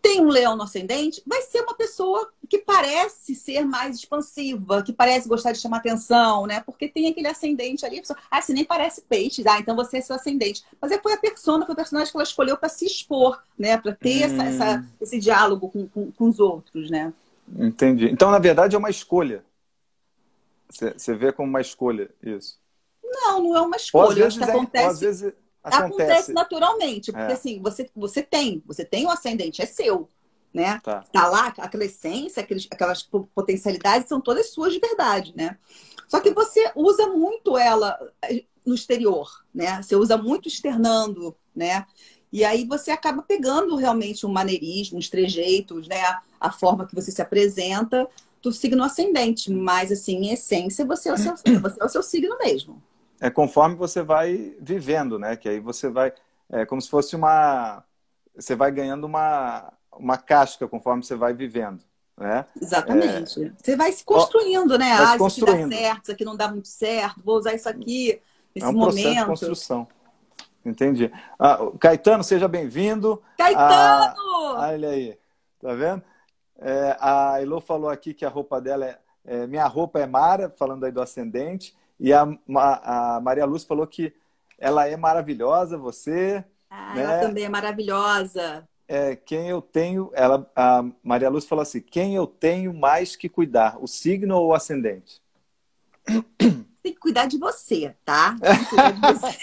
tem um leão no ascendente, vai ser uma pessoa que parece ser mais expansiva, que parece gostar de chamar atenção, né? Porque tem aquele ascendente ali. Pessoa, ah, você nem parece peixe, ah, então você é seu ascendente. Mas é, foi a persona, foi o personagem que ela escolheu para se expor, né? Para ter hum. essa, essa, esse diálogo com, com, com, os outros, né? Entendi. Então, na verdade, é uma escolha. Você vê como uma escolha isso? Não, não é uma escolha. Às vezes, é, acontece... às vezes Acontece, acontece naturalmente, porque é. assim, você, você tem, você tem o um ascendente, é seu, né? Tá. tá lá, aquela essência, aqueles, aquelas potencialidades são todas suas de verdade, né? Só que você usa muito ela eh, no exterior, né? Você usa muito externando, né? E aí você acaba pegando realmente um maneirismo, os trejeitos, né? A forma que você se apresenta do signo ascendente. Mas, assim, em essência, você é o seu, você é o seu signo mesmo é conforme você vai vivendo, né? Que aí você vai. É como se fosse uma. Você vai ganhando uma, uma casca conforme você vai vivendo. Né? Exatamente. É... Você vai se construindo, né? Ah, isso aqui dá certo, isso aqui não dá muito certo, vou usar isso aqui. é um momento. processo de construção. Entendi. Ah, Caetano, seja bem-vindo. Caetano! Ah, olha aí, tá vendo? É, a Elo falou aqui que a roupa dela é, é, Minha roupa é Mara, falando aí do ascendente. E a, a, Maria Luz falou que ela é maravilhosa, você. Ah, né? ela também é maravilhosa. É, quem eu tenho, ela, a Maria Luz falou assim: quem eu tenho mais que cuidar, o signo ou o ascendente? Tem que cuidar de você, tá? Tem que cuidar de você.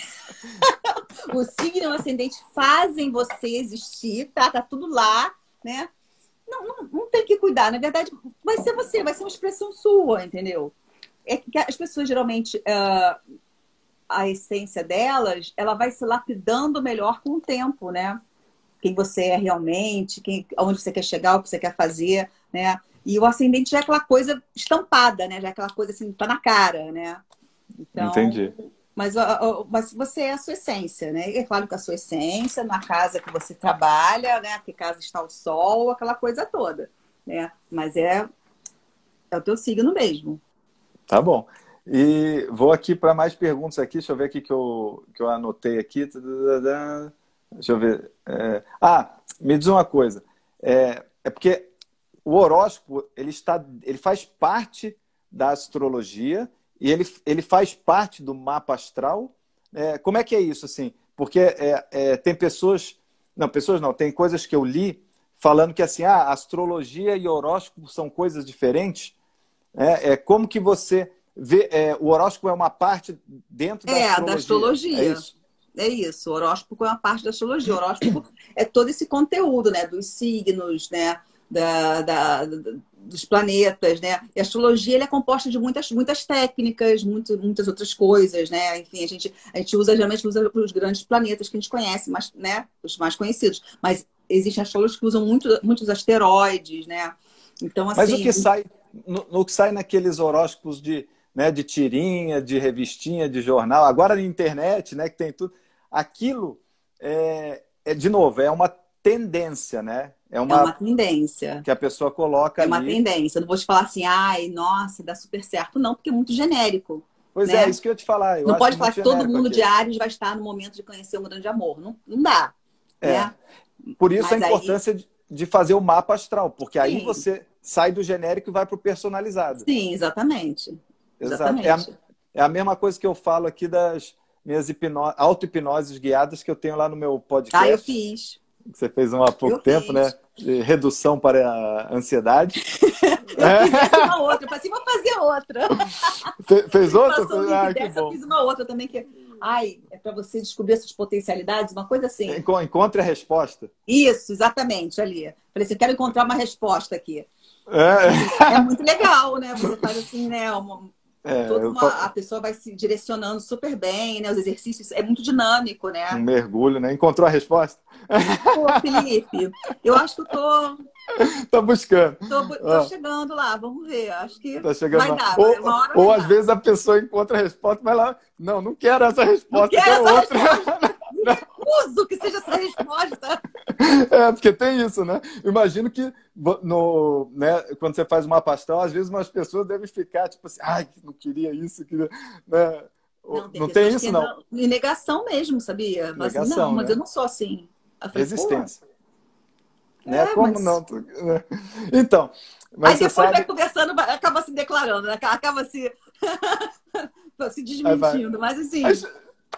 o signo e o ascendente fazem você existir, tá? Tá tudo lá, né? Não, não, não tem que cuidar. Na verdade, vai ser você, vai ser uma expressão sua, entendeu? É que as pessoas geralmente. Uh, a essência delas, ela vai se lapidando melhor com o tempo, né? Quem você é realmente, quem, onde você quer chegar, o que você quer fazer, né? E o ascendente já é aquela coisa estampada, né? Já é aquela coisa assim, tá na cara, né? Então, Entendi. Mas, mas você é a sua essência, né? É claro que a sua essência, na casa que você trabalha, né? Que casa está o sol, aquela coisa toda, né? Mas é, é o teu signo mesmo. Tá bom. E vou aqui para mais perguntas aqui. Deixa eu ver aqui que eu, que eu anotei aqui. Deixa eu ver. É... Ah, me diz uma coisa. É, é porque o horóscopo ele está, ele faz parte da astrologia e ele, ele faz parte do mapa astral. É, como é que é isso, assim? Porque é, é, tem pessoas... Não, pessoas não. Tem coisas que eu li falando que, assim, ah, astrologia e horóscopo são coisas diferentes. É, é como que você vê... É, o horóscopo é uma parte dentro da é, astrologia. Da astrologia. É isso? É isso. O horóscopo é uma parte da astrologia. O horóscopo é todo esse conteúdo, né? Dos signos, né? Da, da, dos planetas, né? E a astrologia é composta de muitas, muitas técnicas, muito, muitas outras coisas, né? Enfim, a gente, a gente usa, geralmente usa os grandes planetas que a gente conhece, mas, né? Os mais conhecidos. Mas existem astrólogos que usam muito, muitos asteroides, né? Então, assim... Mas o que sai, no, no que sai naqueles horóscopos de, né, de tirinha, de revistinha, de jornal, agora na internet, né, que tem tudo, aquilo é, é de novo, é uma tendência, né? É uma, é uma tendência. Que a pessoa coloca É uma ali. tendência. Eu não vou te falar assim, ai, nossa, dá super certo. Não, porque é muito genérico. Pois né? é, isso que eu ia te falar. Eu não pode falar que todo mundo aqui. de Ares vai estar no momento de conhecer um grande amor. Não, não dá. É. Né? Por isso Mas a importância aí... de fazer o mapa astral, porque Sim. aí você sai do genérico e vai para o personalizado. Sim, exatamente. Exatamente. É a, é a mesma coisa que eu falo aqui das minhas auto-hipnoses guiadas que eu tenho lá no meu podcast. Ah, eu fiz. Você fez há pouco eu tempo, fiz. né? De redução para a ansiedade. eu fiz uma outra, eu falei assim, vou fazer outra. Fe fez outra? Ah, que bom. Eu fiz uma outra também que, ai, é para você descobrir essas potencialidades, uma coisa assim. Encontre a resposta. Isso, exatamente, ali. Falei assim, quero encontrar uma resposta aqui. É, é muito legal, né? Você faz assim, né? Uma, é, uma, a pessoa vai se direcionando super bem, né? Os exercícios é muito dinâmico, né? Um mergulho, né? Encontrou a resposta? Pô, Felipe, eu acho que eu tô. Tá buscando. Tô, tô ah. chegando lá, vamos ver. Acho que tá chegando vai lá. dar. Ou, vai ou às vezes a pessoa encontra a resposta, mas lá, não, não quero essa resposta, não quero outra. Resposta. Recuso que seja essa resposta. É, porque tem isso, né? Imagino que no, né, quando você faz uma pastel, às vezes umas pessoas devem ficar tipo assim, ai, não queria isso, queria. Né? Não, tem, não tem isso, não. Em negação mesmo, sabia? Mas negação, não, mas né? eu não sou assim. Falei, Resistência. Né? É, Como mas... não? Né? Então. Mas Aí depois sabe... vai conversando, acaba se declarando, né? acaba se, se desmentindo. Mas assim. Mas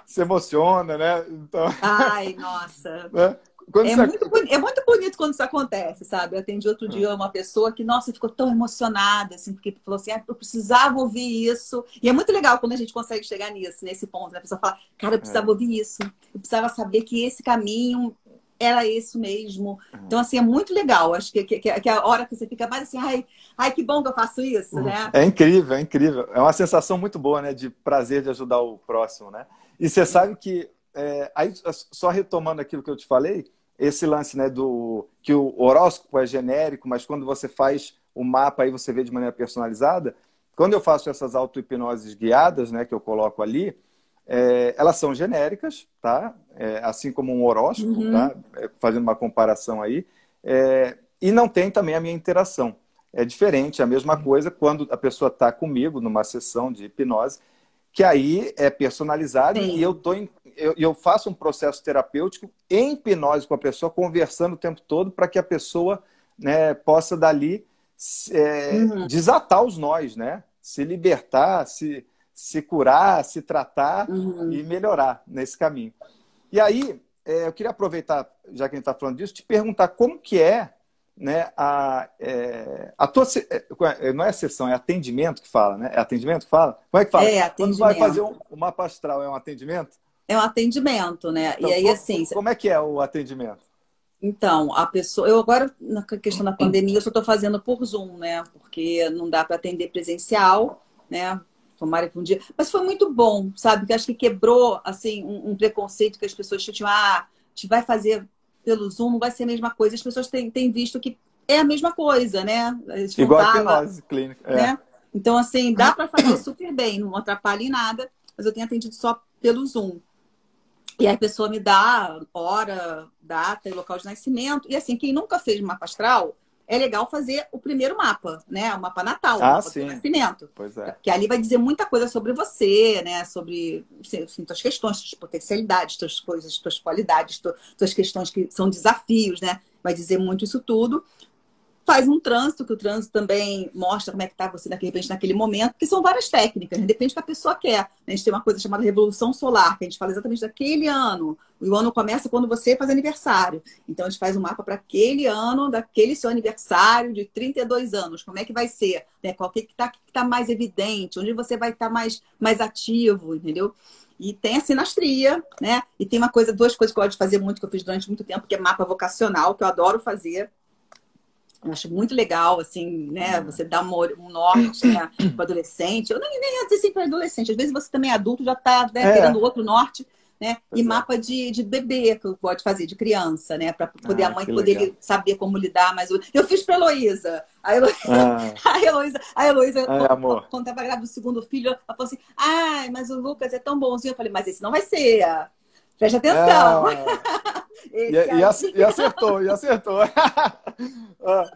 se emociona, né? Então... Ai, nossa. né? É, muito bonito, é muito bonito quando isso acontece, sabe? Eu atendi outro dia uma pessoa que, nossa, ficou tão emocionada, assim, porque falou assim, ah, eu precisava ouvir isso. E é muito legal quando a gente consegue chegar nisso, nesse ponto, né? A pessoa fala, cara, eu precisava é. ouvir isso. Eu precisava saber que esse caminho era isso mesmo. Então, assim, é muito legal. Acho que, que, que, a hora que você fica mais assim, ai, ai, que bom que eu faço isso, né? É incrível, é incrível. É uma sensação muito boa, né? De prazer de ajudar o próximo, né? E você sabe que, é, aí, só retomando aquilo que eu te falei, esse lance né, do que o horóscopo é genérico, mas quando você faz o mapa aí você vê de maneira personalizada. Quando eu faço essas auto-hipnoses guiadas, né, que eu coloco ali, é, elas são genéricas, tá? É, assim como um horóscopo, uhum. tá? É, fazendo uma comparação aí. É, e não tem também a minha interação. É diferente, é a mesma coisa quando a pessoa está comigo numa sessão de hipnose que aí é personalizado Sim. e eu, tô em, eu, eu, faço um processo terapêutico em hipnose com a pessoa, conversando o tempo todo para que a pessoa né, possa dali é, uhum. desatar os nós, né? Se libertar, se, se curar, se tratar uhum. e melhorar nesse caminho. E aí, é, eu queria aproveitar, já que a gente está falando disso, te perguntar como que é né, a, é, a tua, é, é, não é sessão, é atendimento que fala, né? É atendimento que fala? Como é que fala? É, atendimento. Quando vai fazer um, um mapa astral, é um atendimento? É um atendimento, né? Então, e aí, como, assim... Como é que é o atendimento? Então, a pessoa... Eu agora, na questão da pandemia, eu só estou fazendo por Zoom, né? Porque não dá para atender presencial, né? Tomara que um dia... Mas foi muito bom, sabe? Que acho que quebrou, assim, um, um preconceito que as pessoas tinham. Ah, a gente vai fazer pelo Zoom não vai ser a mesma coisa. As pessoas têm, têm visto que é a mesma coisa, né? Igual a hipnose clínica. É. Né? Então, assim, dá para fazer super bem, não atrapalha em nada, mas eu tenho atendido só pelo Zoom. E aí a pessoa me dá hora, data e local de nascimento. E assim, quem nunca fez mapa astral, é legal fazer o primeiro mapa, né? O mapa natal, ah, o mapa sim. do nascimento. Pois é. Que ali vai dizer muita coisa sobre você, né? Sobre assim, suas questões, suas potencialidades, suas coisas, suas qualidades, suas questões que são desafios, né? Vai dizer muito isso tudo faz um trânsito, que o trânsito também mostra como é que está você de repente naquele momento, que são várias técnicas, né? depende do que a pessoa quer. A gente tem uma coisa chamada Revolução Solar, que a gente fala exatamente daquele ano. O ano começa quando você faz aniversário. Então a gente faz um mapa para aquele ano, daquele seu aniversário de 32 anos. Como é que vai ser? Né? Qual que está tá mais evidente? Onde você vai estar tá mais, mais ativo, entendeu? E tem a sinastria, né? E tem uma coisa, duas coisas que eu gosto de fazer muito, que eu fiz durante muito tempo, que é mapa vocacional, que eu adoro fazer eu acho muito legal, assim, né? Você dá um norte né, para adolescente. Eu nem, nem assim para adolescente. Às vezes você também é adulto, já está né, é. querendo outro norte, né? Pois e é. mapa de, de bebê que pode fazer, de criança, né? Para poder ah, a mãe poder legal. saber como lidar mais. Eu fiz para Heloísa. A Heloísa, ah. a Heloísa, a Heloísa Ai, quando, quando estava grávida do segundo filho, ela falou assim: ai, mas o Lucas é tão bonzinho. Eu falei, mas esse não vai ser. Preste atenção. Ah. e, e, e, acertou, e acertou. ah,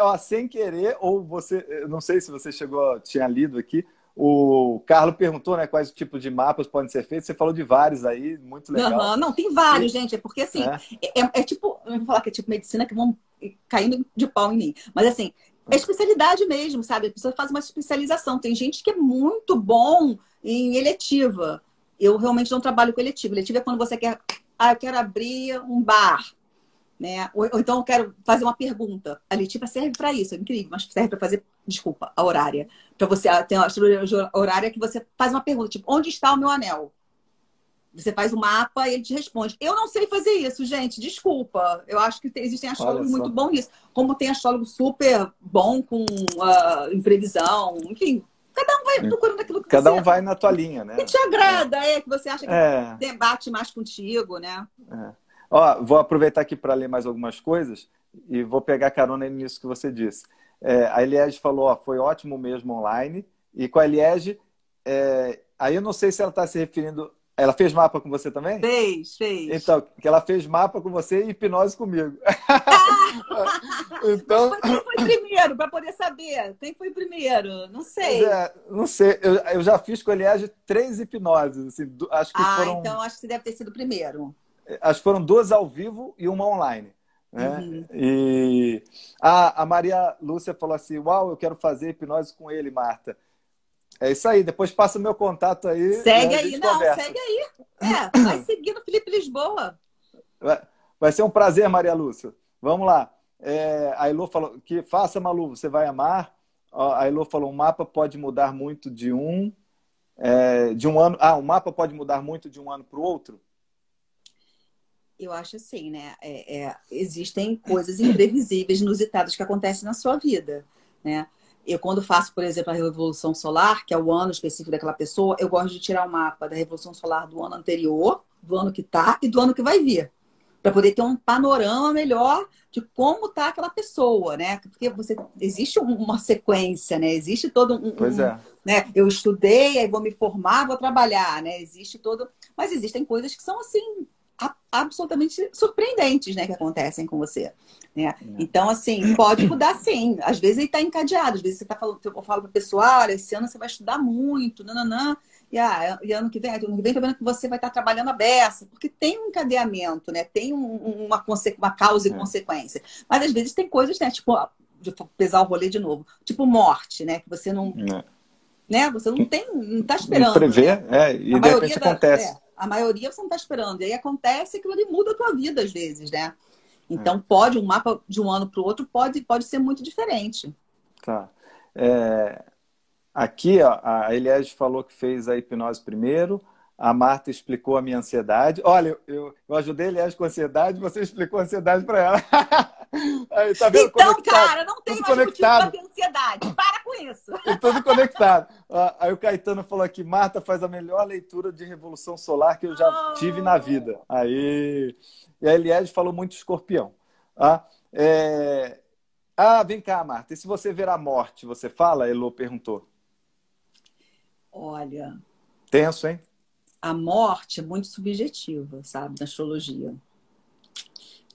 ah, sem querer, ou você, não sei se você chegou, tinha lido aqui, o Carlos perguntou né, quais tipos de mapas podem ser feitos. Você falou de vários aí, muito legal. Uhum, não, tem vários, gente. É porque assim, é. É, é, é tipo, eu vou falar que é tipo medicina que vão caindo de pau em mim. Mas assim, é especialidade mesmo, sabe? A pessoa faz uma especialização. Tem gente que é muito bom em eletiva. Eu realmente não trabalho com eletivo. Eletivo é quando você quer, ah, eu quero abrir um bar, né? Ou, ou então eu quero fazer uma pergunta. A letiva serve para isso, é incrível, mas serve para fazer, desculpa, a horária. Para você ter uma astrologia horária que você faz uma pergunta, tipo, onde está o meu anel? Você faz o um mapa e ele te responde. Eu não sei fazer isso, gente. Desculpa. Eu acho que existem astrólogos muito bons nisso. Como tem astrólogo super bom com uh, imprevisão, enfim, Cada um vai procurando aquilo que Cada você... um vai na tua linha, né? Que te agrada, é, é que você acha que é. debate mais contigo, né? É. Ó, vou aproveitar aqui para ler mais algumas coisas e vou pegar carona nisso que você disse. É, a Eliege falou, ó, foi ótimo mesmo online. E com a Eliege, é, aí eu não sei se ela está se referindo ela fez mapa com você também? Fez, fez. Então, que ela fez mapa com você e hipnose comigo. então... Quem foi primeiro, para poder saber? Quem foi primeiro? Não sei. É, não sei. Eu, eu, já fiz com a Eliege três hipnoses. Assim, acho que ah, foram... então acho que você deve ter sido o primeiro. Acho que foram duas ao vivo e uma online. Né? Uhum. E a, a Maria Lúcia falou assim: Uau, eu quero fazer hipnose com ele, Marta. É isso aí, depois passa o meu contato aí. Segue aí, não, conversa. segue aí. É, vai seguindo Felipe Lisboa. Vai, vai ser um prazer, Maria Lúcia. Vamos lá. É, a Elô falou que faça, Malu, você vai amar. A Elô falou: o mapa pode mudar muito de um. É, de um ano. Ah, o mapa pode mudar muito de um ano para o outro? Eu acho assim, né? É, é, existem coisas imprevisíveis, inusitadas que acontecem na sua vida, né? Eu, quando faço, por exemplo, a Revolução Solar, que é o ano específico daquela pessoa, eu gosto de tirar o mapa da Revolução Solar do ano anterior, do ano que está e do ano que vai vir. Para poder ter um panorama melhor de como está aquela pessoa, né? Porque você existe uma sequência, né? Existe todo um. Pois é. né? Eu estudei, aí vou me formar, vou trabalhar, né? Existe todo. Mas existem coisas que são assim absolutamente surpreendentes, né, que acontecem com você. Né? Então, assim, pode mudar sim. Às vezes ele está encadeado, às vezes você está falando, eu falo para o pessoal, olha, esse ano você vai estudar muito, nananã, e, ah, e ano que vem, ano que vem, vendo que você vai estar tá trabalhando a beça, porque tem um encadeamento, né? Tem um, uma, uma causa e é. consequência. Mas às vezes tem coisas, né? Tipo, de pesar o rolê de novo, tipo morte, né? Que você não. É. Né? Você não tem, não está esperando. Não prevê, né? é, e a de repente da, acontece. É, a maioria você não está esperando. E aí acontece aquilo ali muda a tua vida, às vezes, né? Então, é. pode, um mapa de um ano para o outro pode, pode ser muito diferente. Tá. É, aqui, ó, a Eliege falou que fez a hipnose primeiro, a Marta explicou a minha ansiedade. Olha, eu, eu ajudei a Eliege com a ansiedade, você explicou a ansiedade para ela. Aí, tá vendo? Então, cara, não tem mais conectado. motivo pra ter ansiedade. Para com isso. E tudo conectado. Aí o Caetano falou aqui, Marta faz a melhor leitura de Revolução Solar que eu já oh. tive na vida. Aí... E a Eliade falou muito escorpião. Ah, é... ah, vem cá, Marta. E se você ver a morte, você fala? Elo perguntou. Olha. Tenso, hein? A morte é muito subjetiva, sabe, na astrologia.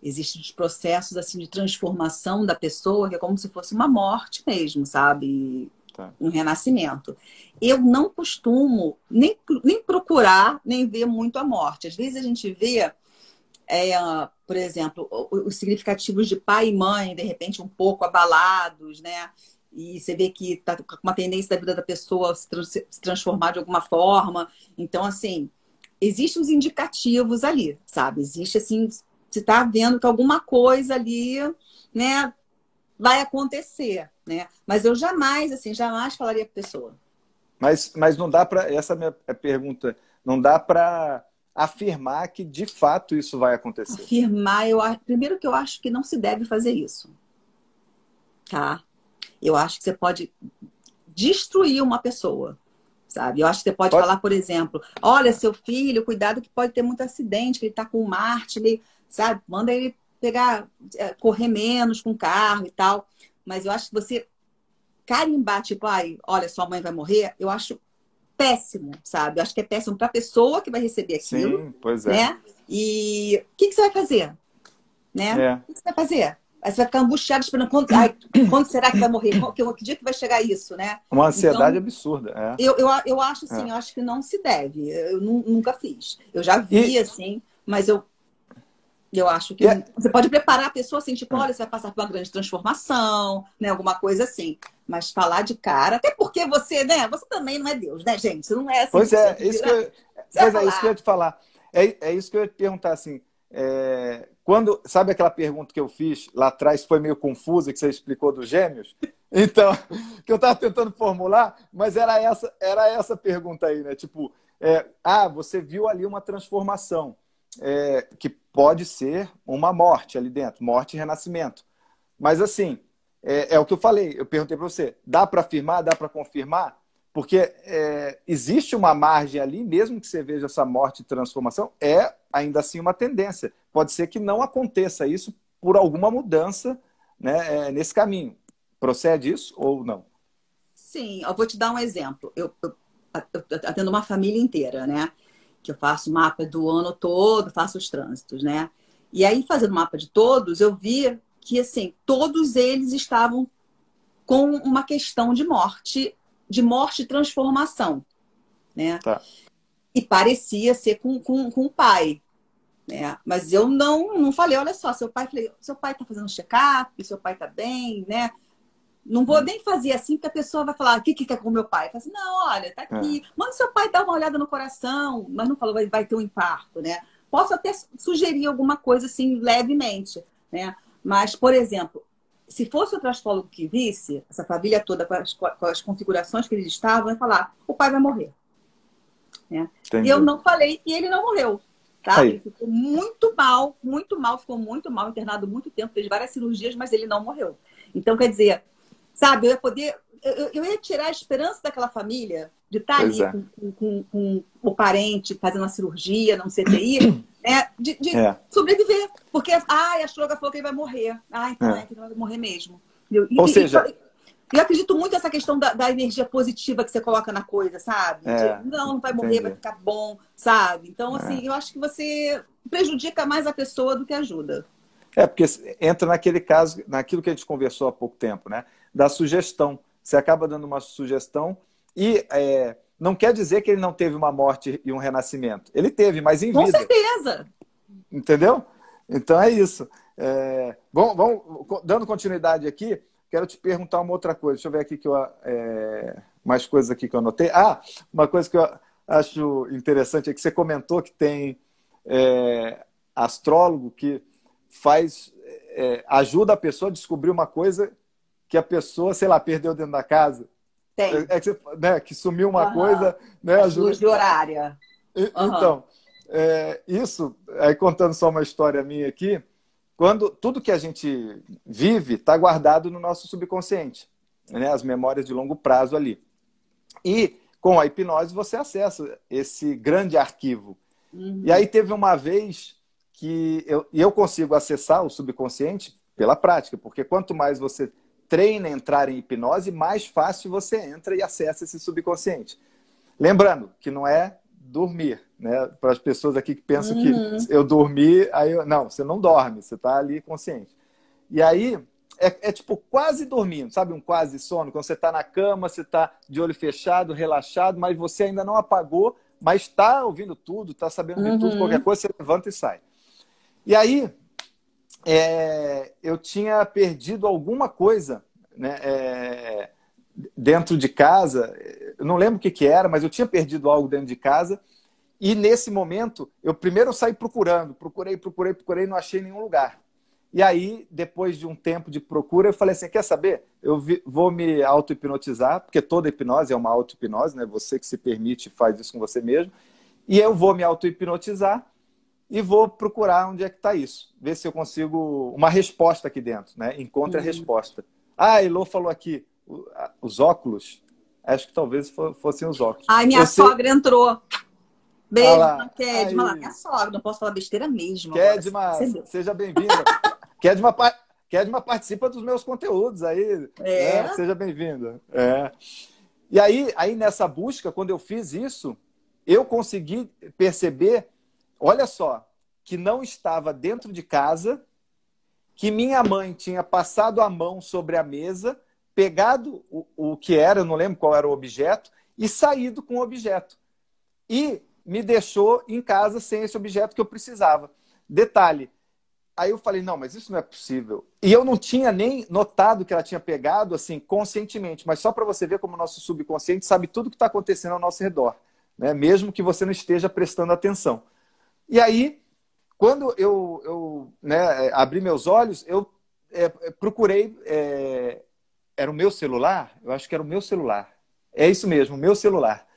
Existem os processos assim de transformação da pessoa, que é como se fosse uma morte mesmo, sabe? Tá. Um renascimento. Eu não costumo nem, nem procurar, nem ver muito a morte. Às vezes a gente vê é, por exemplo, os significativos de pai e mãe, de repente, um pouco abalados, né? E você vê que tá com uma tendência da vida da pessoa se, se transformar de alguma forma. Então, assim, existem os indicativos ali, sabe? Existe, assim, você está vendo que alguma coisa ali, né, vai acontecer, né? Mas eu jamais, assim, jamais falaria para pessoa. Mas, mas não dá para essa é minha pergunta, não dá para afirmar que de fato isso vai acontecer? Afirmar, eu primeiro que eu acho que não se deve fazer isso. Tá? Eu acho que você pode destruir uma pessoa. Sabe? Eu acho que você pode, pode... falar, por exemplo, olha, seu filho, cuidado que pode ter muito acidente, que ele está com Marte, ele, sabe? Manda ele pegar, é, correr menos com o carro e tal. Mas eu acho que você carimbar, tipo, ai, olha, sua mãe vai morrer, eu acho péssimo, sabe? Eu acho que é péssimo para a pessoa que vai receber aquilo. Sim, pois é. Né? E o que, que você vai fazer? Né? É. O que, que você vai fazer? Aí você vai ficar angustiado esperando quando, ai, quando será que vai morrer? Que, que dia que vai chegar isso, né? Uma ansiedade então, absurda. É. Eu, eu, eu acho assim, é. eu acho que não se deve. Eu nunca fiz. Eu já vi, e... assim, mas eu eu acho que é... você pode preparar a pessoa assim, tipo, olha, você vai passar por uma grande transformação, né? Alguma coisa assim. Mas falar de cara, até porque você, né? Você também não é Deus, né, gente? Você não é assim. Pois é, isso que eu, pois é, isso que eu ia te falar. É, é isso que eu ia te perguntar, assim. É, quando, sabe aquela pergunta que eu fiz lá atrás, foi meio confusa, que você explicou dos gêmeos? Então, que eu estava tentando formular, mas era essa, era essa pergunta aí, né? Tipo, é, ah, você viu ali uma transformação é, que pode ser uma morte ali dentro, morte e renascimento. Mas assim, é, é o que eu falei, eu perguntei para você, dá para afirmar, dá para confirmar? Porque é, existe uma margem ali, mesmo que você veja essa morte e transformação, é ainda assim uma tendência. Pode ser que não aconteça isso por alguma mudança né, é, nesse caminho. Procede isso ou não? Sim, eu vou te dar um exemplo. Eu, eu atendo uma família inteira, né? Que eu faço mapa do ano todo, faço os trânsitos, né? E aí, fazendo mapa de todos, eu vi que, assim, todos eles estavam com uma questão de morte, de morte e transformação, né? Tá. E parecia ser com, com, com o pai, né? Mas eu não, não falei, olha só, seu pai, falei, seu pai tá fazendo check-up, seu pai tá bem, né? Não vou nem fazer assim, porque a pessoa vai falar, o que, que quer com o meu pai? Falo assim, não, olha, tá aqui. É. Manda seu pai dar uma olhada no coração, mas não falou, vai, vai ter um infarto, né? Posso até sugerir alguma coisa assim, levemente, né? Mas, por exemplo, se fosse outro astrólogo que visse, essa família toda com as, com as configurações que eles estavam, ia falar, o pai vai morrer. Né? Eu não falei e ele não morreu. Tá? Ele ficou muito mal, muito mal, ficou muito mal, internado muito tempo, fez várias cirurgias, mas ele não morreu. Então, quer dizer, Sabe, eu ia poder. Eu, eu ia tirar a esperança daquela família de estar ali é. com, com, com, o parente fazendo uma cirurgia, não CTI, né? De, de é. sobreviver. Porque, ah, a astróloga falou que ele vai morrer. Ah, então é, é que ele vai morrer mesmo. E, Ou e, seja. Eu acredito muito nessa questão da, da, energia positiva que você coloca na coisa, sabe? É, de, não, não vai morrer, entendi. vai ficar bom, sabe? Então, é. assim, é. eu acho que você prejudica mais a pessoa do que ajuda. É, porque entra naquele caso, naquilo que a gente conversou há pouco tempo, né? Da sugestão. Você acaba dando uma sugestão e é, não quer dizer que ele não teve uma morte e um renascimento. Ele teve, mas em Com vida. Com certeza. Entendeu? Então é isso. É, vamos, vamos, dando continuidade aqui, quero te perguntar uma outra coisa. Deixa eu ver aqui que eu. É, mais coisas aqui que eu anotei. Ah, uma coisa que eu acho interessante é que você comentou que tem é, astrólogo que faz. É, ajuda a pessoa a descobrir uma coisa que a pessoa, sei lá, perdeu dentro da casa. Tem. É, é que, você, né, que sumiu uma uhum. coisa, né? Ajuda... Luz de horária. E, uhum. Então, é, isso, aí contando só uma história minha aqui, quando tudo que a gente vive está guardado no nosso subconsciente, né? As memórias de longo prazo ali. E com a hipnose você acessa esse grande arquivo. Uhum. E aí teve uma vez que eu, e eu consigo acessar o subconsciente pela prática, porque quanto mais você treina entrar em hipnose, mais fácil você entra e acessa esse subconsciente. Lembrando que não é dormir, né? Para as pessoas aqui que pensam uhum. que eu dormi, aí eu... não, você não dorme, você está ali consciente. E aí é, é, tipo quase dormindo, sabe? Um quase sono, quando você está na cama, você está de olho fechado, relaxado, mas você ainda não apagou, mas está ouvindo tudo, está sabendo de uhum. tudo, qualquer coisa, você levanta e sai. E aí é, eu tinha perdido alguma coisa né, é, dentro de casa. Eu não lembro o que, que era, mas eu tinha perdido algo dentro de casa. E nesse momento, eu primeiro saí procurando, procurei, procurei, procurei, não achei nenhum lugar. E aí, depois de um tempo de procura, eu falei assim: quer saber? Eu vi, vou me auto-hipnotizar, porque toda hipnose é uma auto-hipnose, né? Você que se permite faz isso com você mesmo. E eu vou me auto-hipnotizar e vou procurar onde é que está isso. Ver se eu consigo uma resposta aqui dentro, né? Encontre uhum. a resposta. Ah, Elô falou aqui, os óculos. Acho que talvez fossem os óculos. Ai, minha sogra entrou. Beijo, ah Kedma. Lá, minha sogra, não posso falar besteira mesmo. Kedma, seja bem-vinda. Kedma, Kedma participa dos meus conteúdos aí. É. Né? Seja bem-vinda. É. E aí, aí, nessa busca, quando eu fiz isso, eu consegui perceber olha só, que não estava dentro de casa, que minha mãe tinha passado a mão sobre a mesa, pegado o, o que era, não lembro qual era o objeto, e saído com o objeto. E me deixou em casa sem esse objeto que eu precisava. Detalhe, Aí eu falei, não, mas isso não é possível. E eu não tinha nem notado que ela tinha pegado, assim, conscientemente. Mas só para você ver como o nosso subconsciente sabe tudo que está acontecendo ao nosso redor. Né? Mesmo que você não esteja prestando atenção. E aí, quando eu, eu né, abri meus olhos, eu é, procurei. É, era o meu celular? Eu acho que era o meu celular. É isso mesmo, o meu celular.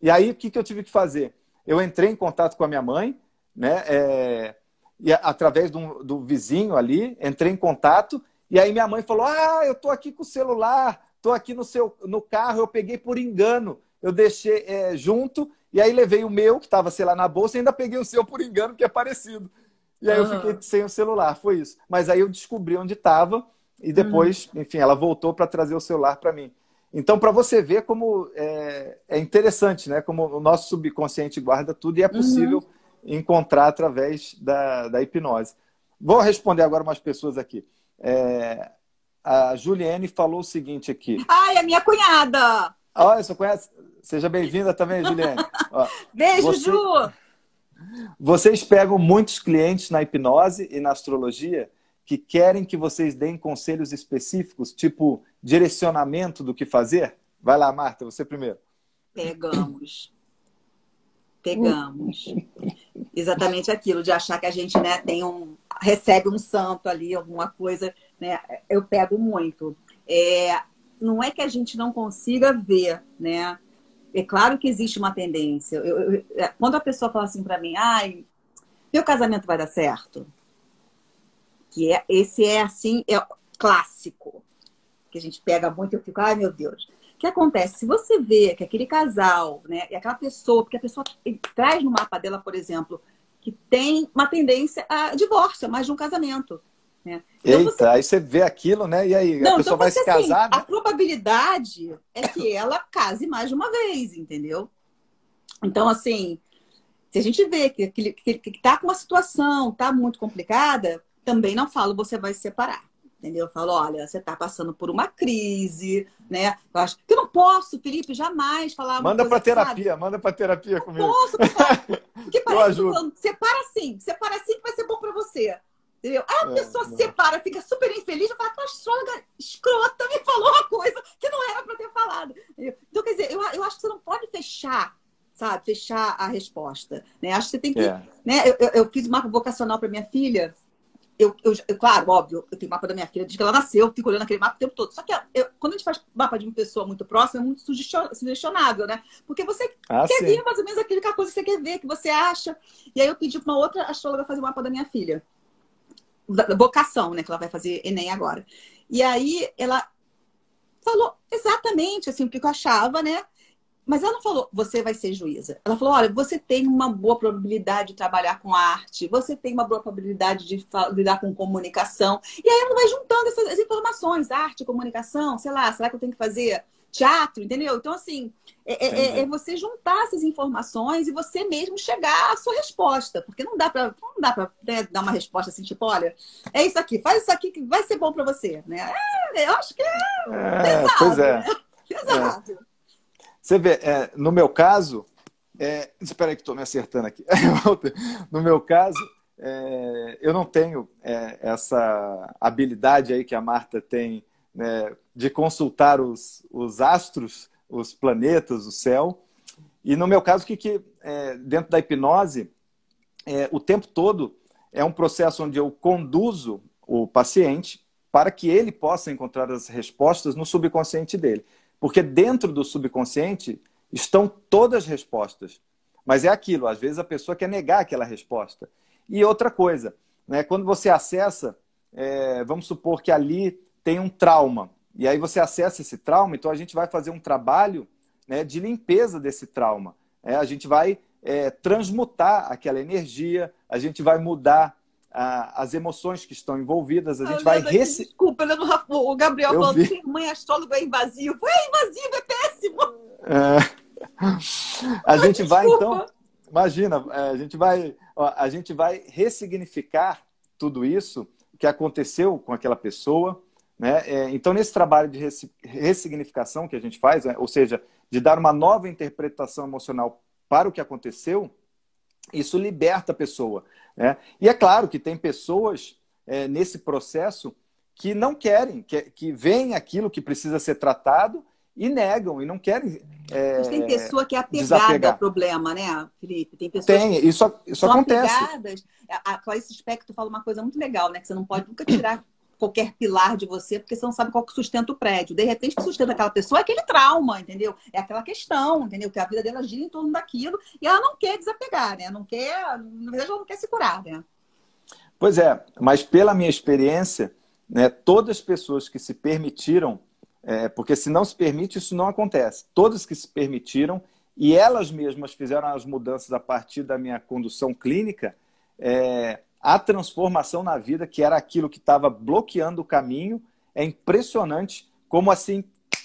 E aí, o que, que eu tive que fazer? Eu entrei em contato com a minha mãe, né? É, e através do, do vizinho ali, entrei em contato. E aí minha mãe falou: Ah, eu tô aqui com o celular, tô aqui no seu no carro, eu peguei por engano, eu deixei é, junto e aí levei o meu, que estava, sei lá, na bolsa, e ainda peguei o seu por engano, que é parecido. E aí uhum. eu fiquei sem o celular, foi isso. Mas aí eu descobri onde estava e depois, uhum. enfim, ela voltou para trazer o celular para mim. Então, para você ver como é, é, interessante, né? Como o nosso subconsciente guarda tudo e é possível uhum. encontrar através da, da hipnose. Vou responder agora umas pessoas aqui. É, a Juliane falou o seguinte aqui. Ai, a minha cunhada! Olha, você conhece? Seja bem-vinda também, Juliane. Ó, Beijo, você... Ju! Vocês pegam muitos clientes na hipnose e na astrologia que querem que vocês deem conselhos específicos, tipo direcionamento do que fazer? Vai lá, Marta, você primeiro. Pegamos. Pegamos. Exatamente aquilo de achar que a gente né, tem um recebe um santo ali, alguma coisa, né? Eu pego muito. É, não é que a gente não consiga ver, né? É claro que existe uma tendência. Eu, eu, é, quando a pessoa fala assim para mim, ai, meu casamento vai dar certo, que é esse é assim, é clássico, que a gente pega muito e eu fico, ai meu Deus. O que acontece? Se você vê que aquele casal, né, e aquela pessoa, porque a pessoa traz no mapa dela, por exemplo, que tem uma tendência a divórcio, mais de um casamento. Né? Então, Eita, você... aí você vê aquilo, né? E aí, não, a pessoa então vai se casar. Assim, né? A probabilidade é que ela case mais de uma vez, entendeu? Então, assim, se a gente vê que, que, que, que tá com uma situação, tá muito complicada, também não falo você vai se separar. Entendeu? Eu falo, olha, você está passando por uma crise, né? Eu acho que eu não posso, Felipe, jamais falar. Manda para terapia, sabe? manda para terapia não comigo. Posso, porque parece eu ajudo. separa assim, separa assim que vai ser bom para você. Entendeu? Aí a é, pessoa se separa, fica super infeliz, eu falo, a astróloga escrota me falou uma coisa que não era para ter falado. Então, quer dizer, eu, eu acho que você não pode fechar sabe? Fechar a resposta. Né? Acho que você tem que. É. Né? Eu, eu, eu, fiz mapa vocacional para minha filha eu, eu, eu, claro, óbvio, eu tenho mapa da minha filha desde que ela nasceu, eu fico olhando aquele mapa o tempo todo. Só que quando a gente faz mapa de uma pessoa muito próxima, é muito sugestionável, né? Porque você ah, quer sim. ver mais ou menos aquela coisa que você quer ver, que você acha. E aí eu pedi para uma outra astróloga fazer o mapa da minha filha. Da vocação, né? Que ela vai fazer Enem agora. E aí ela falou exatamente assim o que eu achava, né? Mas ela não falou, você vai ser juíza. Ela falou, olha, você tem uma boa probabilidade de trabalhar com arte, você tem uma boa probabilidade de lidar com comunicação. E aí ela vai juntando essas informações, arte, comunicação, sei lá, será que eu tenho que fazer teatro, entendeu? Então, assim, é, é, é, é você juntar essas informações e você mesmo chegar à sua resposta. Porque não dá para não dá para né, dar uma resposta assim, tipo, olha, é isso aqui, faz isso aqui que vai ser bom para você. Né? É, eu acho que é, é pesado. Pois é. Né? Pesado. Você vê, é, no meu caso, é, espera aí que estou me acertando aqui. no meu caso, é, eu não tenho é, essa habilidade aí que a Marta tem né, de consultar os, os, astros, os planetas, o céu. E no meu caso, que, que é, dentro da hipnose, é, o tempo todo é um processo onde eu conduzo o paciente para que ele possa encontrar as respostas no subconsciente dele. Porque dentro do subconsciente estão todas as respostas. Mas é aquilo, às vezes a pessoa quer negar aquela resposta. E outra coisa, né, quando você acessa, é, vamos supor que ali tem um trauma, e aí você acessa esse trauma, então a gente vai fazer um trabalho né, de limpeza desse trauma. É, a gente vai é, transmutar aquela energia, a gente vai mudar as emoções que estão envolvidas, a gente vai... Reci... Desculpa, Leandro, o Gabriel falando que mãe astrólogo é invasivo. É invasivo, é péssimo! É... A gente vai, então... Imagina, é, a gente vai, a gente vai ressignificar tudo isso que aconteceu com aquela pessoa, né? É, então, nesse trabalho de ressignificação que a gente faz, né? ou seja, de dar uma nova interpretação emocional para o que aconteceu, isso liberta a pessoa. Né? E é claro que tem pessoas é, nesse processo que não querem, que, que veem aquilo que precisa ser tratado e negam e não querem. É, Mas tem pessoa que é apegada desapegar. ao problema, né, Felipe? Tem pessoas tem, que isso, isso acontece. apegadas. A, a Clarice Spector fala uma coisa muito legal, né? Que você não pode nunca tirar qualquer pilar de você, porque você não sabe qual que sustenta o prédio. De repente, o que sustenta aquela pessoa é aquele trauma, entendeu? É aquela questão, entendeu? Que a vida dela gira em torno daquilo e ela não quer desapegar, né? Não quer, na verdade, ela não quer se curar, né? Pois é, mas pela minha experiência, né, todas as pessoas que se permitiram, é, porque se não se permite, isso não acontece. Todas que se permitiram e elas mesmas fizeram as mudanças a partir da minha condução clínica, é, a transformação na vida, que era aquilo que estava bloqueando o caminho, é impressionante como assim,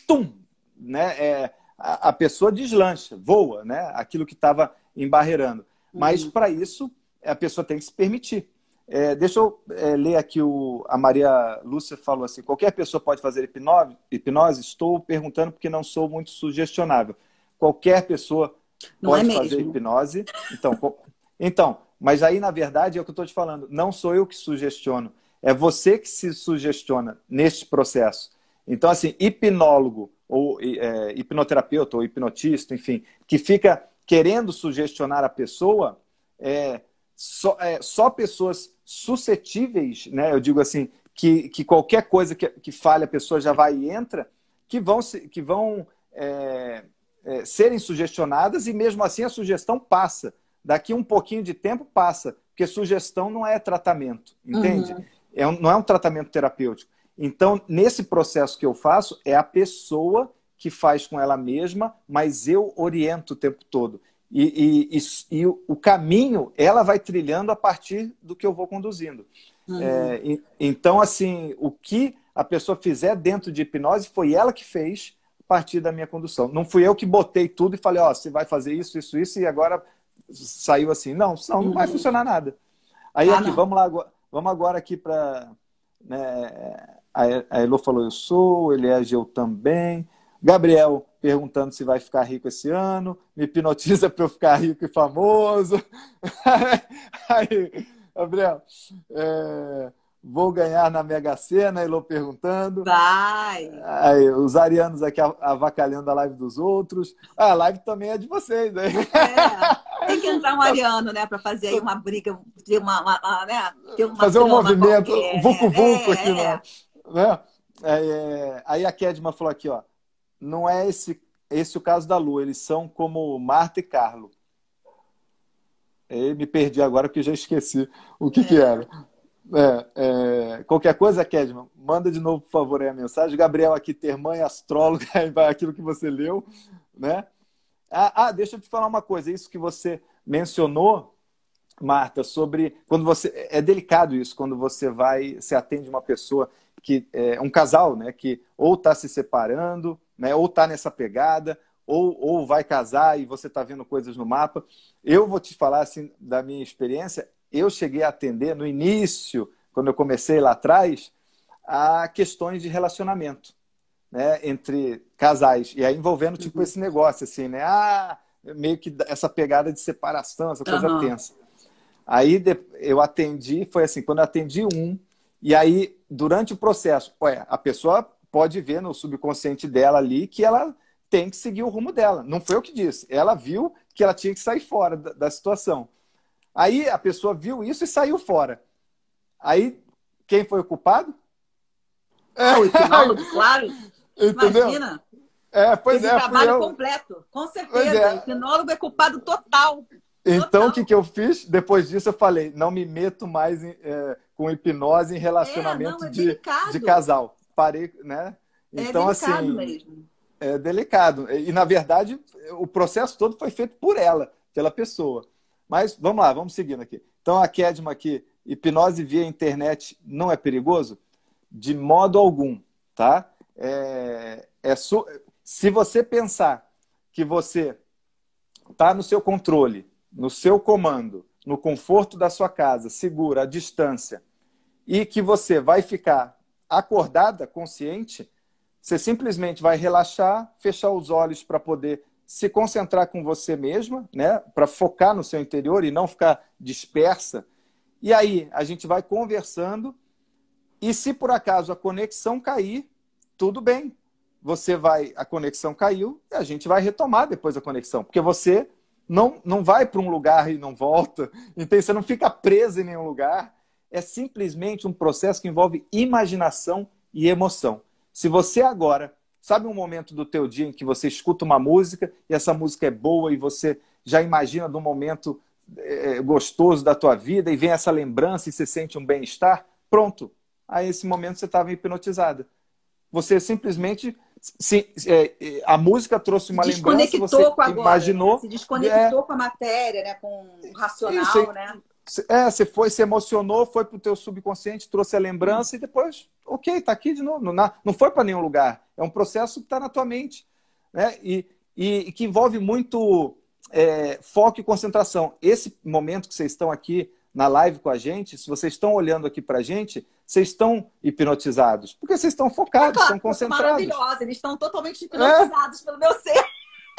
tum, né? É, a, a, pessoa deslancha, voa, né? Aquilo que estava embarreirando. Mas uhum. para isso, a pessoa tem que se permitir. É, deixa eu é, ler aqui o a Maria Lúcia falou assim: qualquer pessoa pode fazer hipnose? hipnose? Estou perguntando porque não sou muito sugestionável. Qualquer pessoa não pode é fazer hipnose. Então, então, mas aí, na verdade, é o que eu estou te falando. Não sou eu que sugestiono. É você que se sugestiona neste processo. Então, assim, hipnólogo, ou é, hipnoterapeuta, ou hipnotista, enfim, que fica querendo sugestionar a pessoa, é, só, é, só pessoas suscetíveis, né? Eu digo assim, que, que qualquer coisa que, que falha, a pessoa já vai e entra, que vão, que vão é, é, serem sugestionadas e mesmo assim a sugestão passa daqui um pouquinho de tempo passa, porque sugestão não é tratamento, entende? Uhum. É um, não é um tratamento terapêutico. Então, nesse processo que eu faço, é a pessoa que faz com ela mesma, mas eu oriento o tempo todo. E, e, e, e o caminho ela vai trilhando a partir do que eu vou conduzindo. Uhum. É, então, assim, o que a pessoa fizer dentro de hipnose foi ela que fez a partir da minha condução. Não fui eu que botei tudo e falei, ó, oh, você vai fazer isso, isso, isso, e agora saiu assim. Não, não, não vai uhum. funcionar nada. Aí ah, aqui, vamos lá, vamos agora aqui para. Né, a Elo falou, eu sou, ele é eu também. Gabriel perguntando se vai ficar rico esse ano, me hipnotiza para eu ficar rico e famoso. Aí, Gabriel, é, vou ganhar na Mega Sena, Elô perguntando. Vai! Aí, os arianos aqui avacalhando a live dos outros. Ah, a live também é de vocês, né? É, tem que entrar um ariano, né, para fazer aí uma briga, ter uma, uma, uma né, ter uma fazer um movimento, vucu-vucu é, aqui, é. né? É, aí a Kedma falou aqui, ó, não é esse, esse o caso da Lua, eles são como Marta e Carlo. Eu me perdi agora porque já esqueci o que, é. que era. É, é, qualquer coisa, Kedman, manda de novo, por favor, aí a mensagem. Gabriel aqui, ter mãe astróloga, aquilo que você leu, né? Ah, ah, deixa eu te falar uma coisa. Isso que você mencionou, Marta, sobre quando você é delicado isso quando você vai se atende uma pessoa que é um casal, né, que ou está se separando, né, ou está nessa pegada, ou, ou vai casar e você está vendo coisas no mapa. Eu vou te falar assim da minha experiência. Eu cheguei a atender no início, quando eu comecei lá atrás, a questões de relacionamento, né, entre casais e aí envolvendo tipo uhum. esse negócio assim, né, ah, meio que essa pegada de separação, essa coisa uhum. tensa. Aí eu atendi, foi assim, quando eu atendi um, e aí durante o processo, a pessoa pode ver no subconsciente dela ali que ela tem que seguir o rumo dela. Não foi eu que disse. Ela viu que ela tinha que sair fora da, da situação. Aí a pessoa viu isso e saiu fora. Aí quem foi o culpado? É, o hipnólogo, claro. Entendeu? Imagina. É, pois Esse é. trabalho eu... completo, com certeza. É. O hipnólogo é culpado total. Então, o que, que eu fiz? Depois disso, eu falei: não me meto mais em, é, com hipnose em relacionamento é, não, é de, de casal. Parei, né? É então, é assim. Mesmo. É delicado. E, na verdade, o processo todo foi feito por ela, pela pessoa. Mas vamos lá, vamos seguindo aqui. Então, a Kedma aqui: hipnose via internet não é perigoso? De modo algum, tá? É, é su... Se você pensar que você está no seu controle, no seu comando, no conforto da sua casa, segura, à distância, e que você vai ficar acordada, consciente, você simplesmente vai relaxar, fechar os olhos para poder se concentrar com você mesma, né? Para focar no seu interior e não ficar dispersa. E aí a gente vai conversando e se por acaso a conexão cair, tudo bem. Você vai, a conexão caiu e a gente vai retomar depois a conexão, porque você não, não vai para um lugar e não volta, então você não fica preso em nenhum lugar. É simplesmente um processo que envolve imaginação e emoção. Se você agora, sabe um momento do teu dia em que você escuta uma música e essa música é boa e você já imagina do momento é, gostoso da tua vida e vem essa lembrança e você sente um bem-estar, pronto. Aí esse momento você estava hipnotizada. Você simplesmente se, é, é, a música trouxe uma lembrança, você agora, imaginou. Né? Se desconectou é, com a matéria, né? com o racional, isso, né? É, você foi, se emocionou, foi para o teu subconsciente, trouxe a lembrança e depois, ok, está aqui de novo. Não, não foi para nenhum lugar. É um processo que está na tua mente. Né? E, e, e que envolve muito é, foco e concentração. Esse momento que vocês estão aqui na live com a gente, se vocês estão olhando aqui para a gente, vocês estão hipnotizados. Porque vocês estão focados, claro, estão concentrados. Maravilhosa, eles estão totalmente hipnotizados é? pelo meu ser.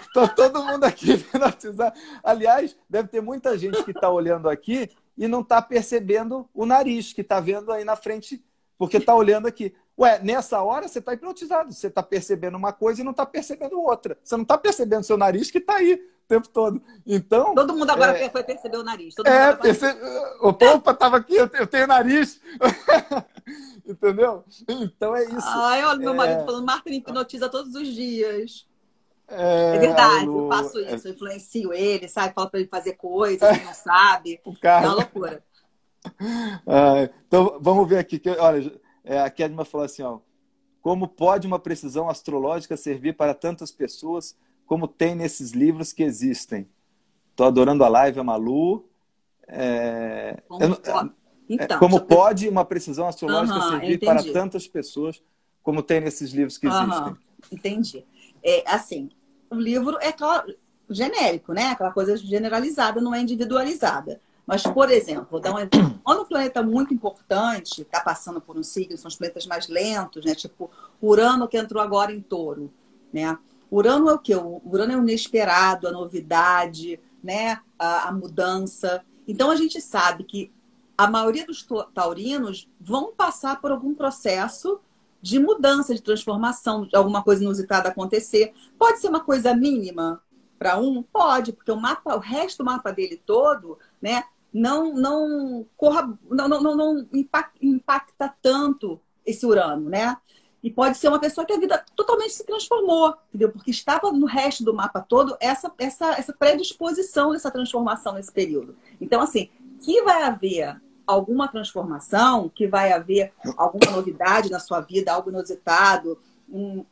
Está todo mundo aqui hipnotizado. Aliás, deve ter muita gente que está olhando aqui e não está percebendo o nariz, que está vendo aí na frente, porque está olhando aqui. Ué, nessa hora você está hipnotizado. Você está percebendo uma coisa e não está percebendo outra. Você não está percebendo seu nariz que está aí o tempo todo. Então. Todo mundo agora é... foi perceber o nariz. Todo é, perce... opa, estava aqui, eu tenho nariz. Entendeu? Então é isso. Ai, olha, meu é... marido falando, Marta hipnotiza todos os dias. É, é verdade, Lu, eu faço isso, eu influencio ele, sabe? Falo para ele fazer coisas, ele não sabe. O cara... É uma loucura. Ah, então, vamos ver aqui. Que, olha, é, a Kedma falou assim, ó. Como pode uma precisão astrológica servir para tantas pessoas como tem nesses livros que existem? Estou adorando a live, a Malu. É... Eu, Então, como pode uma precisão astrológica uhum, servir para tantas pessoas como tem nesses livros que existem? Entendi. É, assim, o livro é claro, genérico, né? Aquela coisa generalizada, não é individualizada. Mas, por exemplo, vou dar um exemplo. Quando um planeta muito importante está passando por um signo, são os planetas mais lentos, né? Tipo Urano que entrou agora em touro, né? Urano é o quê? O Urano é o inesperado, a novidade, né? A, a mudança. Então a gente sabe que a maioria dos taurinos vão passar por algum processo de mudança, de transformação, de alguma coisa inusitada acontecer. Pode ser uma coisa mínima para um? Pode, porque o mapa, o resto do mapa dele todo, né, não não corra, não, não, não impacta, tanto esse Urano, né? E pode ser uma pessoa que a vida totalmente se transformou, entendeu? Porque estava no resto do mapa todo essa, essa, essa predisposição dessa transformação nesse período. Então, assim, que vai haver alguma transformação, que vai haver alguma novidade na sua vida, algo inusitado, um...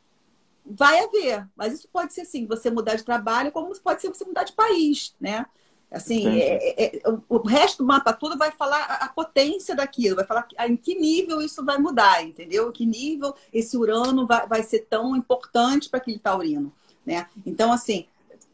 vai haver. Mas isso pode ser, sim, você mudar de trabalho, como pode ser você mudar de país, né? Assim, é, é, é, o resto do mapa todo vai falar a, potência daquilo, vai falar em que nível isso vai mudar, entendeu? Em que nível esse Urano vai, vai ser tão importante para aquele taurino, né? Então, assim,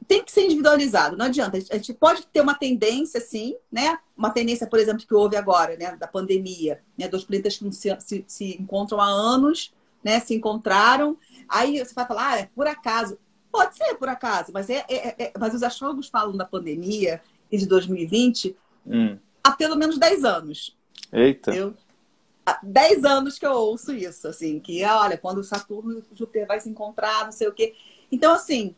tem que ser individualizado, não adianta. A gente pode ter uma tendência, sim, né? Uma tendência, por exemplo, que houve agora, né? Da pandemia, né? Dos planetas que se, se, se encontram há anos, né? Se encontraram. Aí você vai falar, ah, é por acaso. Pode ser por acaso, mas, é, é, é, mas os astrólogos falam da pandemia e de 2020 hum. há pelo menos 10 anos. Eita. Eu, há 10 anos que eu ouço isso, assim, que olha, quando Saturno e Júpiter vai se encontrar, não sei o quê. Então, assim,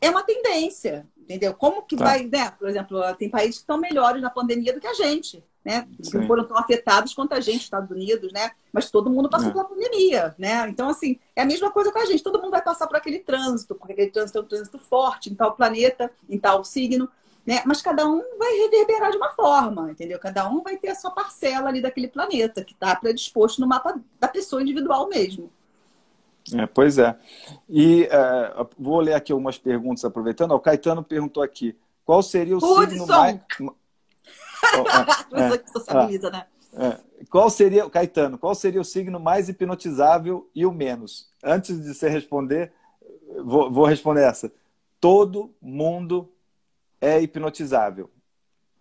é uma tendência, entendeu? Como que tá. vai, né? Por exemplo, tem países que estão melhores na pandemia do que a gente né? Sim. Não foram tão afetados quanto a gente, Estados Unidos, né? Mas todo mundo passou é. pela pandemia, né? Então, assim, é a mesma coisa com a gente. Todo mundo vai passar por aquele trânsito, porque aquele trânsito é um trânsito forte em tal planeta, em tal signo, né? Mas cada um vai reverberar de uma forma, entendeu? Cada um vai ter a sua parcela ali daquele planeta, que está predisposto no mapa da pessoa individual mesmo. É, pois é. E uh, vou ler aqui algumas perguntas aproveitando. O Caetano perguntou aqui: qual seria o signo mais é, que socializa, né? É. Qual seria, Caetano, qual seria o signo mais hipnotizável e o menos? Antes de você responder, vou, vou responder essa. Todo mundo é hipnotizável,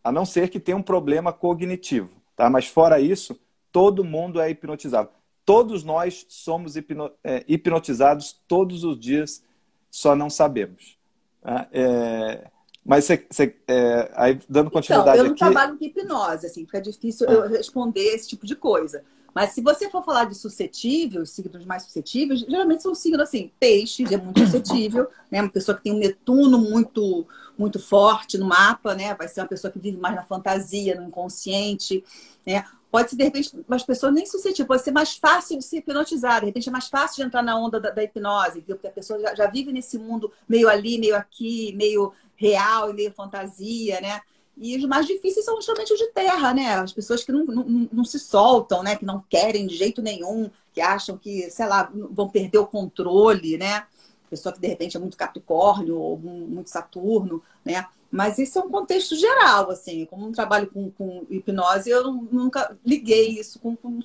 a não ser que tenha um problema cognitivo, tá? Mas fora isso, todo mundo é hipnotizável. Todos nós somos hipno, é, hipnotizados todos os dias, só não sabemos. Tá? É, mas você, você é, aí dando continuidade então, eu não aqui... trabalho com hipnose, assim, fica difícil ah. eu responder esse tipo de coisa. Mas se você for falar de suscetível, os signos mais suscetíveis, geralmente são signos assim, peixe é muito suscetível, né? Uma pessoa que tem um Netuno muito muito forte no mapa, né? Vai ser uma pessoa que vive mais na fantasia, no inconsciente, né? Pode ser, de repente, as pessoas nem suscetíveis, pode ser mais fácil de se hipnotizar, de repente é mais fácil de entrar na onda da, da hipnose, porque a pessoa já, já vive nesse mundo meio ali, meio aqui, meio real e meio fantasia, né? E os mais difíceis são justamente os de terra, né? As pessoas que não, não, não se soltam, né? Que não querem de jeito nenhum, que acham que, sei lá, vão perder o controle, né? Pessoa que de repente é muito Capricórnio ou muito Saturno, né? Mas isso é um contexto geral, assim. Como um trabalho com, com hipnose, eu nunca liguei isso com, com,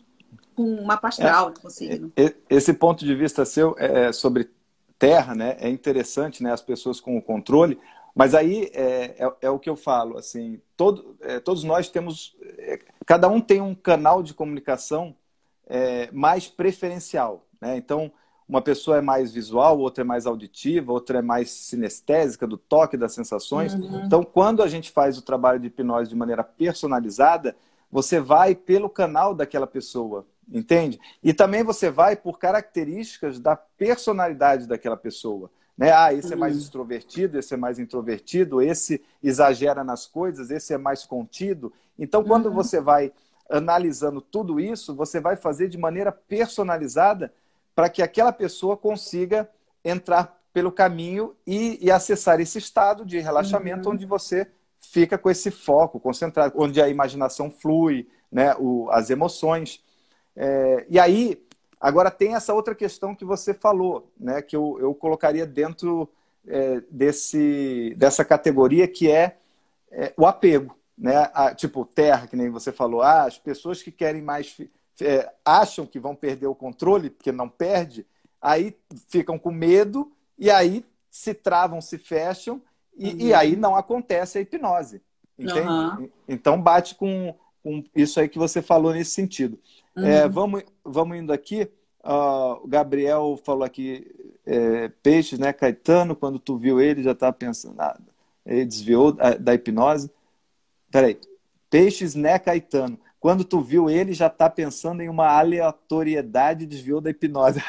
com uma astral, é, né, Esse ponto de vista seu é, sobre terra, né? É interessante, né? As pessoas com o controle, mas aí é, é, é, o que eu falo, assim, todo, é, todos nós temos, é, cada um tem um canal de comunicação é, mais preferencial, né? Então, uma pessoa é mais visual, outra é mais auditiva, outra é mais sinestésica, do toque, das sensações. Uhum. Então, quando a gente faz o trabalho de hipnose de maneira personalizada, você vai pelo canal daquela pessoa, entende? E também você vai por características da personalidade daquela pessoa. Né? Ah, esse é mais uhum. extrovertido, esse é mais introvertido, esse exagera nas coisas, esse é mais contido. Então, quando uhum. você vai analisando tudo isso, você vai fazer de maneira personalizada para que aquela pessoa consiga entrar pelo caminho e, e acessar esse estado de relaxamento uhum. onde você fica com esse foco concentrado, onde a imaginação flui, né, o, as emoções. É, e aí, Agora, tem essa outra questão que você falou, né, que eu, eu colocaria dentro é, desse, dessa categoria, que é, é o apego. né? A, tipo, terra, que nem você falou, ah, as pessoas que querem mais. É, acham que vão perder o controle, porque não perde, aí ficam com medo e aí se travam, se fecham, e, uhum. e aí não acontece a hipnose. Entende? Uhum. Então bate com, com isso aí que você falou nesse sentido. É, uhum. É, vamos, vamos indo aqui. Uh, o Gabriel falou aqui, é, peixes, né? Caetano, quando tu viu ele, já estava pensando, nada. ele desviou da, da hipnose. Peraí, peixes, né, Caetano? Quando tu viu ele, já está pensando em uma aleatoriedade, desviou da hipnose.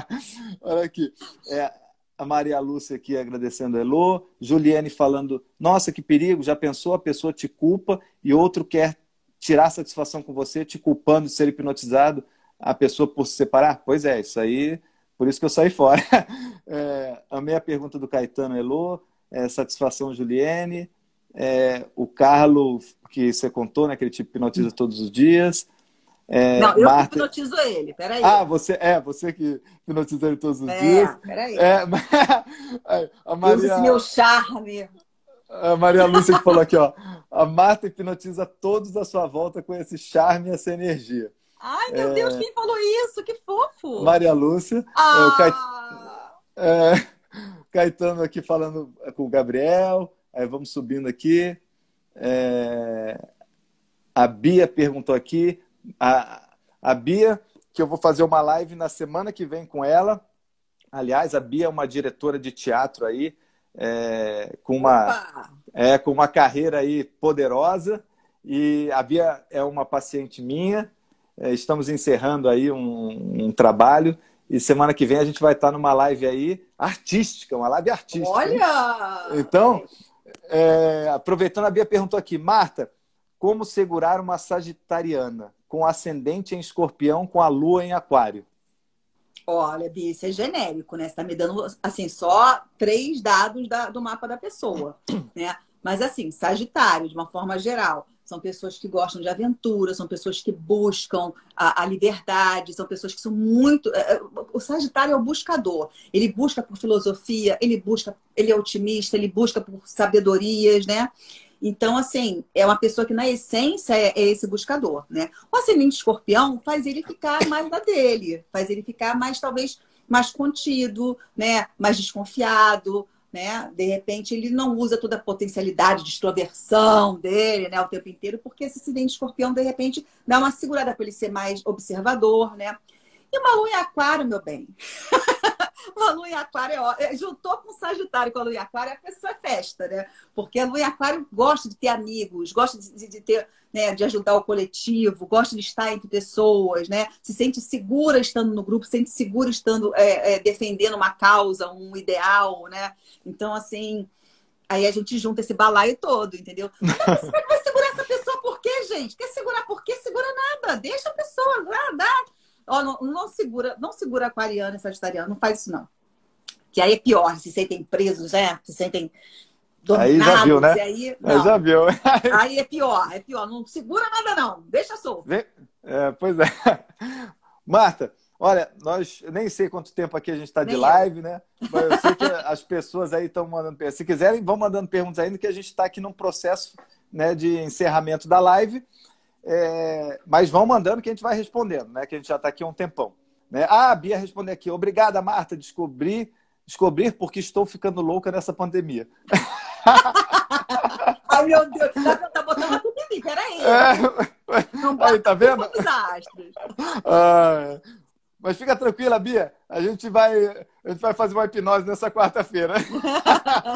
Olha aqui. É, a Maria Lúcia aqui agradecendo a Elô. Juliane falando, nossa, que perigo, já pensou? A pessoa te culpa e outro quer tirar satisfação com você, te culpando de ser hipnotizado a pessoa por se separar? Pois é, isso aí, por isso que eu saí fora. É, amei a pergunta do Caetano Elô, é, satisfação Juliane, é, o Carlos, que você contou, né, que ele te hipnotiza todos os dias. É, não, eu Marta... hipnotizo ele, peraí. Ah, você, é, você que hipnotiza ele todos os é, dias. Peraí. É, a Maria... Esse meu charme. A Maria Lúcia que falou aqui, ó. A Marta hipnotiza todos à sua volta com esse charme e essa energia. Ai, meu é... Deus, quem falou isso? Que fofo! Maria Lúcia. Ah! É, o Cait... é... Caetano aqui falando com o Gabriel. Aí vamos subindo aqui. É... A Bia perguntou aqui. A... a Bia, que eu vou fazer uma live na semana que vem com ela. Aliás, a Bia é uma diretora de teatro aí, é... com, uma... é, com uma carreira aí poderosa. E a Bia é uma paciente minha. É, estamos encerrando aí um, um, trabalho e semana que vem a gente vai estar numa live aí artística, uma live artística. Olha! Então, é, aproveitando, a Bia perguntou aqui, Marta, como segurar uma sagitariana com ascendente em escorpião com a lua em aquário? Olha, Bia, isso é genérico, né? Você está me dando, assim, só três dados da, do mapa da pessoa, né? Mas, assim, Sagitário, de uma forma geral, são pessoas que gostam de aventura, são pessoas que buscam a, a, liberdade, são pessoas que são muito. É, é, o Sagitário é o buscador. Ele busca por filosofia, ele busca, ele é otimista, ele busca por sabedorias, né? Então, assim, é uma pessoa que, na essência, é, é esse buscador, né? O ascendente escorpião faz ele ficar mais da dele, faz ele ficar mais, talvez, mais contido, né? Mais desconfiado, né? De repente ele não usa toda a potencialidade de extroversão dele, né, o tempo inteiro, porque esse acidente escorpião de repente dá uma segurada para ele ser mais observador, né? E uma lua em aquário, meu bem. uma lua em aquário, é, juntou com o Sagitário com a lua em aquário, a pessoa é festa, né? Porque a lua em aquário gosta de ter amigos, gosta de, de ter, né, de ajudar o coletivo, gosta de estar entre pessoas, né? Se sente segura estando no grupo, se sente segura estando é, é, defendendo uma causa, um ideal, né? Então, assim, aí a gente junta esse balaio todo, entendeu? Mas você vai segurar essa pessoa por quê, gente? Quer segurar por quê? Segura nada, deixa a pessoa, dá, dá Ó, não, não, segura, não segura aquariano e sagitariano, não faz isso não. Que aí é pior, se sentem presos, né? Se sentem dominados. Aí já viu, né? Aí, aí já viu. aí é pior, é pior. Não segura nada não, deixa solto. É, pois é. Marta, olha, nós nem sei quanto tempo aqui a gente está de live, né? Mas eu sei que as pessoas aí estão mandando perguntas. Se quiserem, vão mandando perguntas ainda, que a gente está aqui num processo né, de encerramento da live. É, mas vão mandando que a gente vai respondendo, né? Que a gente já está aqui há um tempão. Né? Ah, a Bia respondeu aqui. Obrigada, Marta. Descobri, descobrir porque estou ficando louca nessa pandemia. Ai, meu Deus, tá, tá botando tudo em mim, peraí. É, Não aí, tá vendo? Ah, mas fica tranquila, Bia. A gente vai, a gente vai fazer uma hipnose nessa quarta-feira.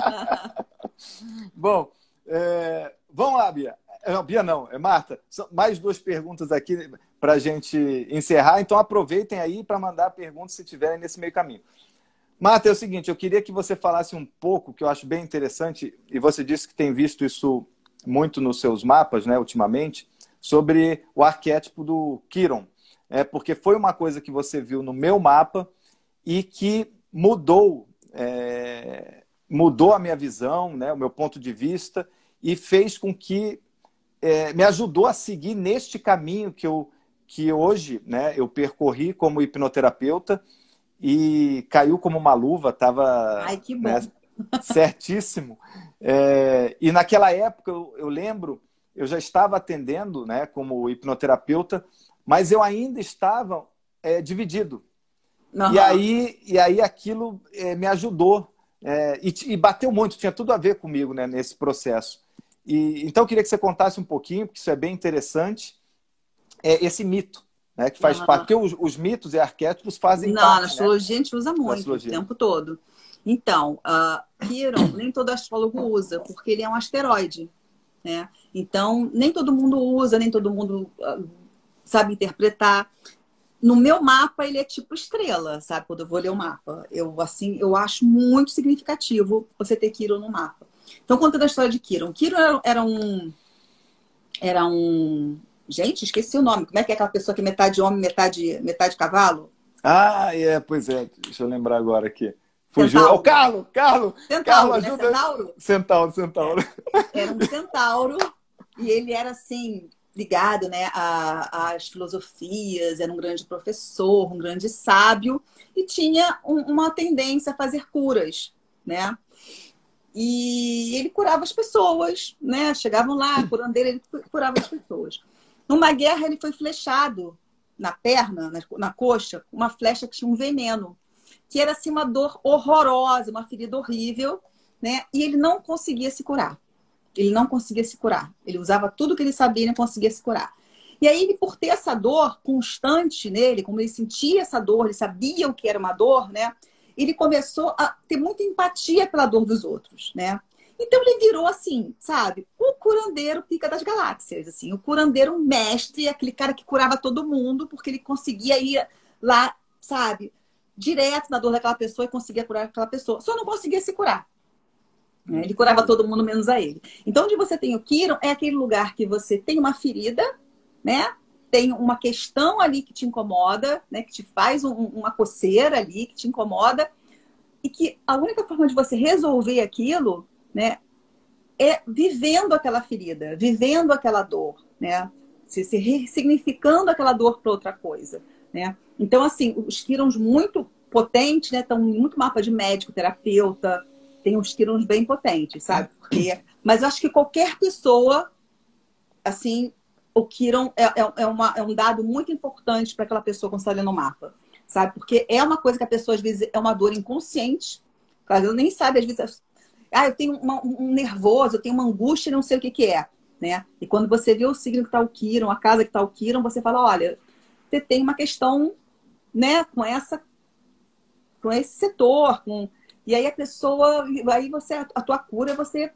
Bom, é, vamos lá, Bia. Não, Bia não, é Marta. Mais duas perguntas aqui para a gente encerrar. Então aproveitem aí para mandar perguntas se tiverem nesse meio caminho. Marta, é o seguinte, eu queria que você falasse um pouco, que eu acho bem interessante, e você disse que tem visto isso muito nos seus mapas, né, ultimamente, sobre o arquétipo do Kiron. É, porque foi uma coisa que você viu no meu mapa e que mudou, é, mudou a minha visão, né, o meu ponto de vista, e fez com que é, me ajudou a seguir neste caminho que eu que hoje né, eu percorri como hipnoterapeuta e caiu como uma luva, estava né, certíssimo. É, e naquela época eu, eu, lembro, eu já estava atendendo, né, como hipnoterapeuta, mas eu ainda estava é, dividido. Uhum. E aí, e aí aquilo é, me ajudou é, e, e, bateu muito, tinha tudo a ver comigo, né, nesse processo. E então eu queria que você contasse um pouquinho, porque isso é bem interessante, é esse mito né, que faz parte. Porque os, os, mitos e arquétipos fazem Não, parte. Não, na astrologia né? a gente usa muito o tempo todo. Então, uh, Kiron, nem todo astrólogo usa, porque ele é um asteroide. Né? Então, nem todo mundo usa, nem todo mundo uh, sabe interpretar. No meu mapa, ele é tipo estrela, sabe? Quando eu vou ler o mapa. Eu, assim, eu acho muito significativo você ter Kiron no mapa. Então, contando a história de Kiron. Kiron era, era um... Era um Gente, esqueci o nome. Como é que é aquela pessoa que é metade homem, metade, metade cavalo? Ah, é, pois é. Deixa eu lembrar agora aqui. Fugiu. Centauro. Oh, Carlos, Carlos! Centauro, Carlos, né? ajuda. Centauro? Centauro, Centauro. É, era um centauro e ele era assim, ligado né, às filosofias, era um grande professor, um grande sábio e tinha um, uma tendência a fazer curas, né? E ele curava as pessoas, né? Chegavam lá, curandeiro, ele curava as pessoas. Numa guerra, ele foi flechado na perna, na, coxa, uma flecha que tinha um veneno, que era assim uma dor horrorosa, uma ferida horrível, né? E ele não conseguia se curar. Ele não conseguia se curar. Ele usava tudo que ele sabia e não conseguia se curar. E aí, ele, por ter essa dor constante nele, como ele sentia essa dor, ele sabia o que era uma dor, né? Ele começou a ter muita empatia pela dor dos outros, né? Então ele virou assim, sabe? O curandeiro pica das galáxias, assim, o curandeiro mestre, aquele cara que curava todo mundo, porque ele conseguia ir lá, sabe, direto na dor daquela pessoa e conseguia curar aquela pessoa. Só não conseguia se curar. Né? Ele curava todo mundo menos a ele. Então, onde você tem o Kiron é aquele lugar que você tem uma ferida, né? Tem uma questão ali que te incomoda, né? Que te faz um, uma coceira ali, que te incomoda. E que a única forma de você resolver aquilo né? É vivendo aquela ferida, vivendo aquela dor, né? Se, se ressignificando aquela dor para outra coisa, né? Então, assim, os quirons muito potentes, né? Estão muito mapa de médico, terapeuta, tem uns quirons bem potentes, sabe? Porque, mas eu acho que qualquer pessoa, assim, o Kiron é, é, é, uma, é um dado muito importante para aquela pessoa quando está lendo o mapa, sabe? Porque é uma coisa que a pessoa, às vezes, é uma dor inconsciente, ela nem sabe, às vezes, ah, eu tenho uma, um nervoso, eu tenho uma angústia não sei o que, que é. Né? E quando você vê o signo que está o Kiron, a casa que está o Kiron, você fala, olha, você tem uma questão né, com essa com esse setor, com e aí a pessoa, aí você a tua cura, você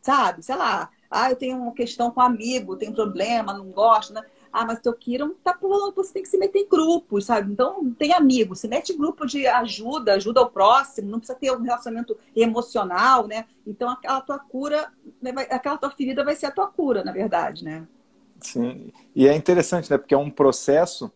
sabe, sei lá, ah, eu tenho uma questão com um amigo, um problema, não gosto, né? Ah, mas teu Kiron tá falando que você tem que se meter em grupos, sabe? Então, tem amigos, se mete em grupo de ajuda, ajuda ao próximo, não precisa ter um relacionamento emocional, né? Então, aquela tua cura, né, aquela tua ferida vai ser a tua cura, na verdade, né? Sim, e é interessante, né? Porque é um processo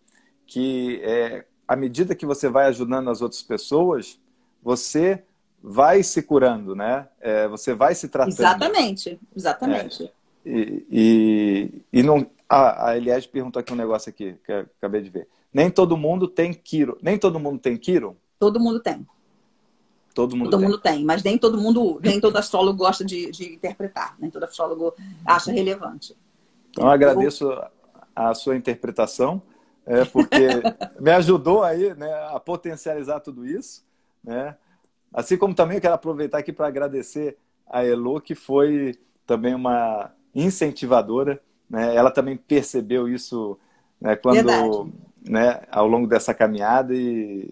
que, é, à medida que você vai ajudando as outras pessoas, você vai se curando, né? É, você vai se tratando. Exatamente, exatamente. É, e, e, e não, ah, a Eliade perguntou aqui um negócio aqui, que eu acabei de ver. Nem todo mundo tem Kiro. Nem todo mundo tem Kiro? Todo mundo tem. Todo mundo todo tem. mundo tem, mas nem todo mundo, nem todo astrólogo gosta de, de interpretar, nem todo astrólogo acha relevante. Então, eu agradeço a sua interpretação, é, porque me ajudou aí né, a potencializar tudo isso. Né? Assim como também eu quero aproveitar aqui para agradecer a Elo, que foi também uma incentivadora né? Ela também percebeu isso né, quando, né, ao longo dessa caminhada e,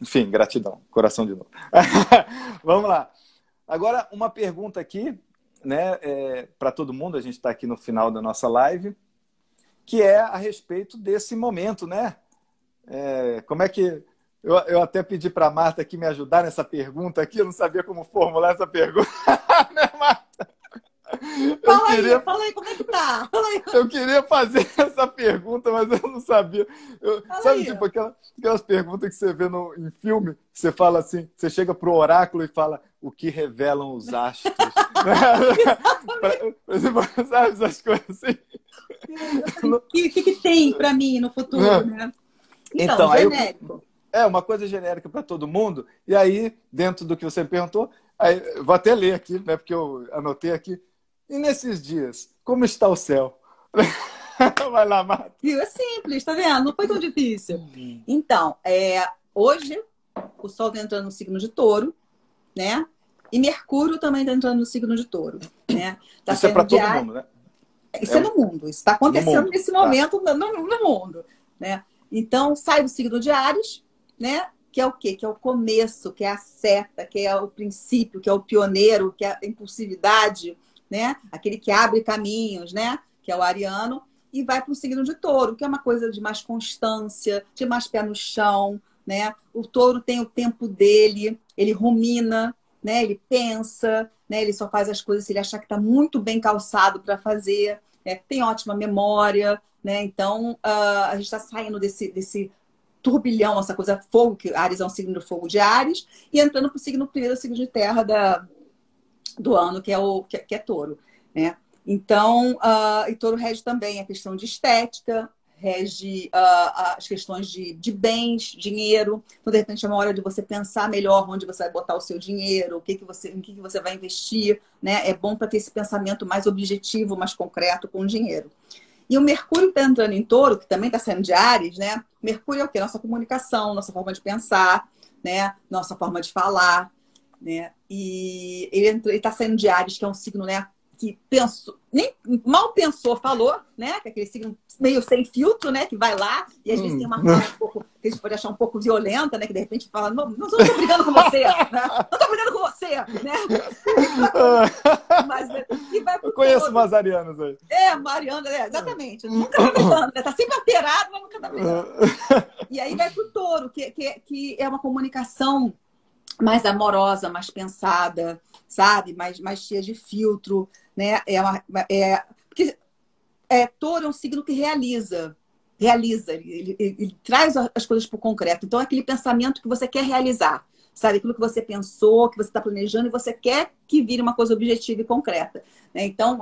enfim, gratidão, coração de novo. Vamos lá. Agora, uma pergunta aqui, né, é, para todo mundo, a gente está aqui no final da nossa live, que é a respeito desse momento, né? É, como é que. Eu, eu até pedi para a Marta aqui me ajudar nessa pergunta aqui, eu não sabia como formular essa pergunta, né, Marta? Fala aí, queria... fala aí, como é que tá? Eu queria fazer essa pergunta, mas eu não sabia. Eu... sabe, aí. tipo, aquelas, aquelas perguntas que você vê no, em filme, você fala assim, você chega pro oráculo e fala o que revelam os astros. Exemplo, sabe essas coisas assim? O que, que, que tem para mim no futuro, né? Então, então genérico. Eu, é, uma coisa genérica para todo mundo. E aí, dentro do que você perguntou, aí, vou até ler aqui, né? Porque eu anotei aqui. E nesses dias, como está o céu? Vai lá, Marta. É simples, tá vendo? Não foi tão difícil. Então, é, hoje o Sol está entrando no signo de touro, né? E Mercúrio também está entrando no signo de touro. Né? Tá Isso é para todo mundo, né? Isso é, é no mundo. Isso está acontecendo nesse tá. momento tá. no, no, mundo. Né? Então, sai do signo de Ares, né? que é o quê? Que é o começo, que é a seta, que é o princípio, que é o pioneiro, que é a impulsividade, né? Aquele que abre caminhos, né? Que é o ariano, e vai para o signo de touro, que é uma coisa de mais constância, de mais pé no chão, né? O touro tem o tempo dele, ele rumina, né? Ele pensa, né? Ele só faz as coisas se ele achar que está muito bem calçado para fazer, né? tem ótima memória, né? Então uh, a gente está saindo desse, desse turbilhão, essa coisa fogo, que Ares é um signo de fogo de Ares, e entrando para o signo primeiro, signo de terra da, do ano, que é o que, que é touro. Né? Então, uh, e touro rege também a questão de estética, rege uh, as questões de, de bens, dinheiro. Então, de repente, é uma hora de você pensar melhor onde você vai botar o seu dinheiro, o que, que você, em que, que você vai investir. Né? É bom para ter esse pensamento mais objetivo, mais concreto com o dinheiro. E o Mercúrio está entrando em touro, que também está saindo de Ares, né? Mercúrio é o quê? Nossa comunicação, nossa forma de pensar, né? Nossa forma de falar, né? E ele está saindo de Ares, que é um signo, né? Que pensou, nem mal pensou, falou, né? Que é aquele signo meio sem filtro, né? Que vai lá e às hum. vezes tem uma fala um pouco, que a gente pode achar um pouco violenta, né? Que de repente fala, não, não estou brigando com você, né? Não estou brigando com você, né? Mas, e vai Eu conheço umas arianas aí. É, Mariana, é, exatamente. Nunca tá brigando, né? Tá sempre alterado, mas nunca tá brigando. E aí vai pro touro, que, que, que é uma comunicação mais amorosa, mais pensada, sabe? Mais, mais cheia de filtro, né? É, uma, é, porque é, touro é um signo que realiza, realiza, ele, ele, ele traz as coisas para o concreto. Então, é aquele pensamento que você quer realizar, sabe? Aquilo que você pensou, que você está planejando e você quer que vire uma coisa objetiva e concreta. Né? Então,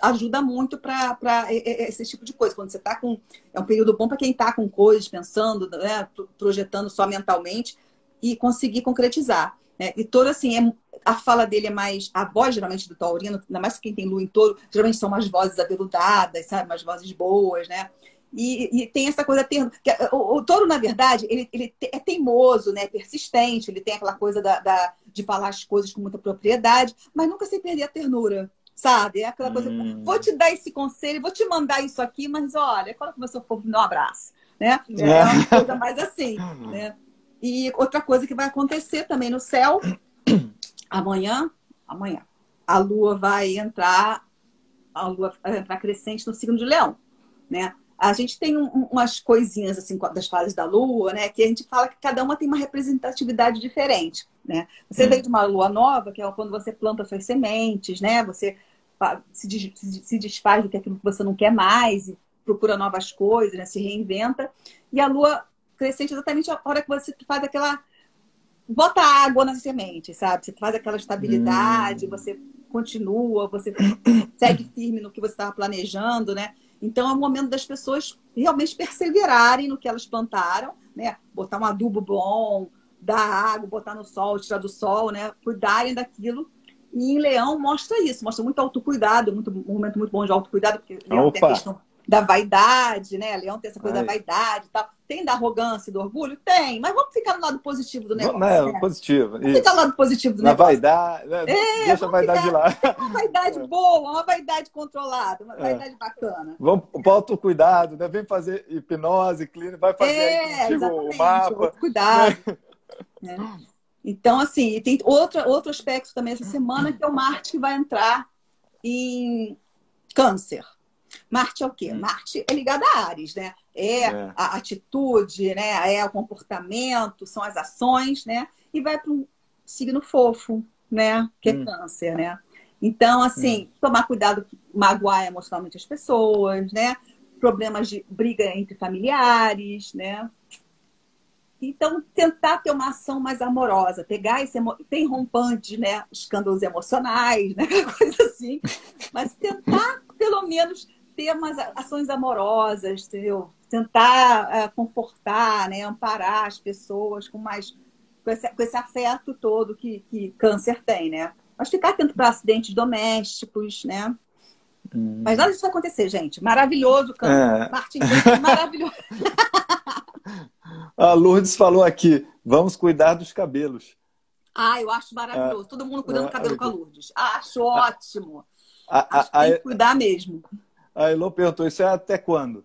ajuda muito para esse tipo de coisa. Quando você está com. É um período bom para quem está com coisas, pensando, né? projetando só mentalmente e conseguir concretizar. Né? E touro, assim, é, a fala dele é mais. A voz, geralmente, do taurino, ainda mais quem tem lua em touro, geralmente são umas vozes aveludadas, sabe? Umas vozes boas, né? E, e tem essa coisa ter, o, o, touro, na verdade, ele, ele é teimoso, né? persistente, ele tem aquela coisa da, da, de falar as coisas com muita propriedade, mas nunca sem perder a ternura. Sabe? É aquela coisa, hum. vou te dar esse conselho, vou te mandar isso aqui, mas olha, quando começou for, me um abraço. Né? É uma coisa mais assim. Né? E outra coisa que vai acontecer também no céu, amanhã, amanhã, a lua vai entrar, a lua vai entrar crescente no signo de leão, né? A gente tem um, umas coisinhas assim das fases da lua, né? Que a gente fala que cada uma tem uma representatividade diferente, né? Você hum. de uma lua nova, que é quando você planta suas sementes, né? Você se, se desfaz do que aquilo que você não quer mais e procura novas coisas, né? Se reinventa. E a lua crescente exatamente a hora que você faz aquela. Bota água nas sementes, sabe? Você faz aquela estabilidade, hum. você continua, você segue firme no que você estava planejando, né? Então é o momento das pessoas realmente perseverarem no que elas plantaram, né? Botar um adubo bom, dar água, botar no sol, tirar do sol, né? Cuidarem daquilo. E em Leão mostra isso, mostra muito autocuidado, muito, um momento muito bom de autocuidado, porque Leão tem a questão da vaidade, né? Leão tem essa coisa Ai. da vaidade e tal. Tem da arrogância e do orgulho? Tem, mas vamos ficar no lado positivo do negócio. Não, né? positivo. Vamos isso. ficar no lado positivo do Na negócio. vaidade, né? é, deixa a vaidade ficar... lá. Uma vaidade é. boa, uma vaidade controlada, uma é. vaidade bacana. Vamos para o autocuidado, né? Vem fazer hipnose clínica, vai fazer é, o mapa. Cuidado. né? Então, assim, tem outro, outro aspecto também essa semana, que é o Marte que vai entrar em câncer. Marte é o quê? Hum. Marte é ligado a Ares, né? É, é, a atitude, né? É o comportamento, são as ações, né? E vai para um signo fofo, né? Que é hum. câncer, né? Então, assim, hum. tomar cuidado, magoar emocionalmente as pessoas, né? Problemas de briga entre familiares, né? Então, tentar ter uma ação mais amorosa, pegar esse emo... tem rompantes, né, escândalos emocionais, né, coisa assim, mas tentar pelo menos ter umas ações amorosas, entendeu? Tentar uh, confortar, né, amparar as pessoas com mais com esse, com esse afeto todo que, que câncer tem, né? Mas ficar atento para acidentes domésticos, né? Hum. Mas nada disso vai acontecer, gente. Maravilhoso, campo. É. Parte maravilhoso. A Lourdes falou aqui: vamos cuidar dos cabelos. Ah, eu acho maravilhoso. Ah, Todo mundo cuidando do cabelo com a Lourdes. Acho ótimo. A, acho que tem que cuidar mesmo. A Elô perguntou: isso é até quando?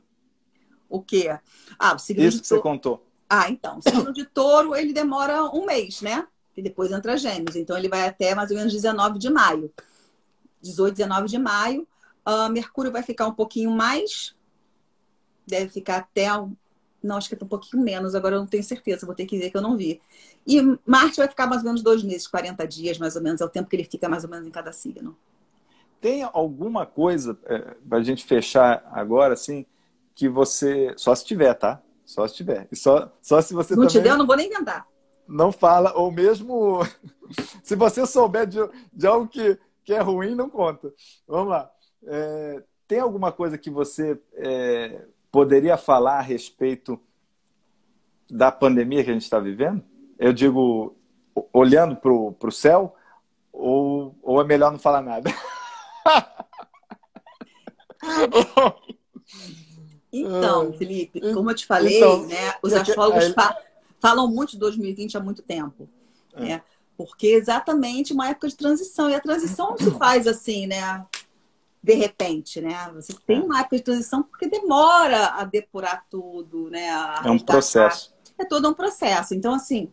O quê? Ah, o signo Isso que você contou. Ah, então. O signo de touro, ele demora um mês, né? E depois entra gêmeos. Então, ele vai até mais ou menos 19 de maio. 18, 19 de maio. Uh, Mercúrio vai ficar um pouquinho mais. Deve ficar até. Não, acho que é um pouquinho menos, agora eu não tenho certeza, vou ter que ver que eu não vi. E Marte vai ficar mais ou menos dois meses, 40 dias, mais ou menos, é o tempo que ele fica mais ou menos em cada signo. Tem alguma coisa, é, para a gente fechar agora, assim, que você. Só se tiver, tá? Só se tiver. E só, só se você. Não também... tiver, eu não vou nem inventar. Não fala, ou mesmo. se você souber de, de algo que, que é ruim, não conta. Vamos lá. É, tem alguma coisa que você é, poderia falar a respeito da pandemia que a gente está vivendo? Eu digo, olhando para o céu, ou, ou é melhor não falar nada? Então, Felipe, como eu te falei, então, né, os astrólogos aí... fa falam muito de 2020 há muito tempo. É. Né? Porque é exatamente uma época de transição. E a transição não se faz assim, né? De repente, né? Você tem é. uma época de transição porque demora a depurar tudo, né? é um processo. É todo um processo. Então, assim,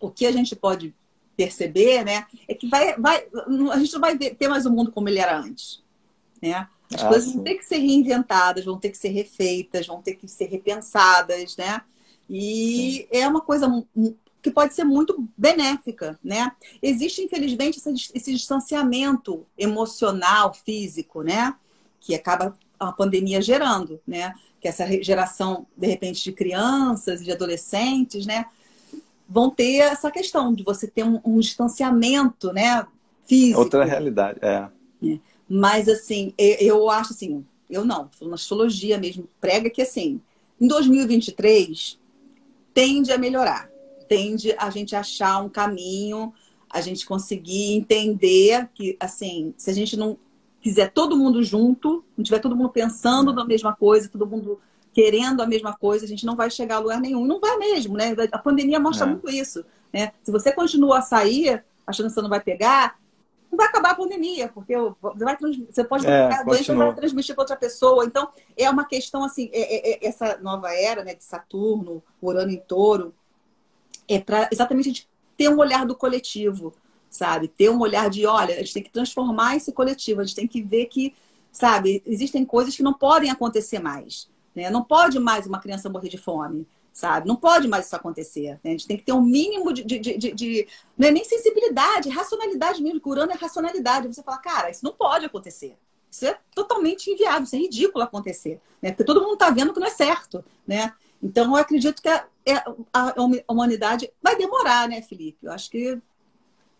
o que a gente pode perceber, né? É que vai, vai, a gente não vai ter mais o mundo como ele era antes, né? As ah, coisas sim. vão ter que ser reinventadas, vão ter que ser refeitas, vão ter que ser repensadas, né? E sim. é uma coisa que pode ser muito benéfica, né? Existe, infelizmente, esse distanciamento emocional, físico, né? Que acaba a pandemia gerando, né? Que essa geração, de repente, de crianças e de adolescentes, né? Vão ter essa questão de você ter um, um distanciamento, né? Físico. Outra realidade, é. é. Mas, assim, eu acho assim, eu não, na astrologia mesmo, prega que, assim, em 2023 tende a melhorar, tende a gente achar um caminho, a gente conseguir entender que, assim, se a gente não quiser todo mundo junto, não tiver todo mundo pensando na mesma coisa, todo mundo querendo a mesma coisa, a gente não vai chegar a lugar nenhum. Não vai mesmo, né? A pandemia mostra é. muito isso. Né? Se você continua a sair achando que você não vai pegar, não vai acabar a pandemia, porque você, vai você pode é, a doença vai transmitir para outra pessoa. Então, é uma questão assim, é, é, é, essa nova era né, de Saturno, Urano em touro, é para exatamente a gente ter um olhar do coletivo, sabe? Ter um olhar de, olha, a gente tem que transformar esse coletivo, a gente tem que ver que, sabe, existem coisas que não podem acontecer mais. Né? Não pode mais uma criança morrer de fome sabe? Não pode mais isso acontecer. Né? A gente tem que ter um mínimo de, de, de, de, Não é nem sensibilidade, racionalidade mesmo. Curando é racionalidade. Você fala, cara, isso não pode acontecer. Isso é totalmente inviável, isso é ridículo acontecer. Né? Porque todo mundo está vendo que não é certo. Né? Então, eu acredito que a, é, a, a humanidade vai demorar, né, Felipe? Eu acho que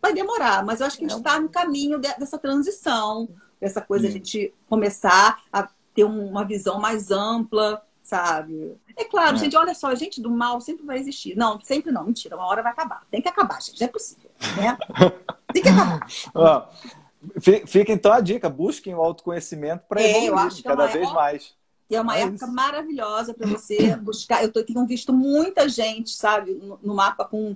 vai demorar, mas eu acho que a gente está no caminho dessa transição, dessa coisa, a gente começar a ter uma visão mais ampla, sabe? É claro, é. gente, olha só, a gente do mal sempre vai existir. Não, sempre não, mentira, uma hora vai acabar. Tem que acabar, gente, é possível, né? Tem que acabar. fica então a dica, busquem o autoconhecimento para é, evoluir cada é vez mais. é uma é época isso. maravilhosa para você buscar. Eu tô, tenho visto muita gente, sabe, no, no mapa com,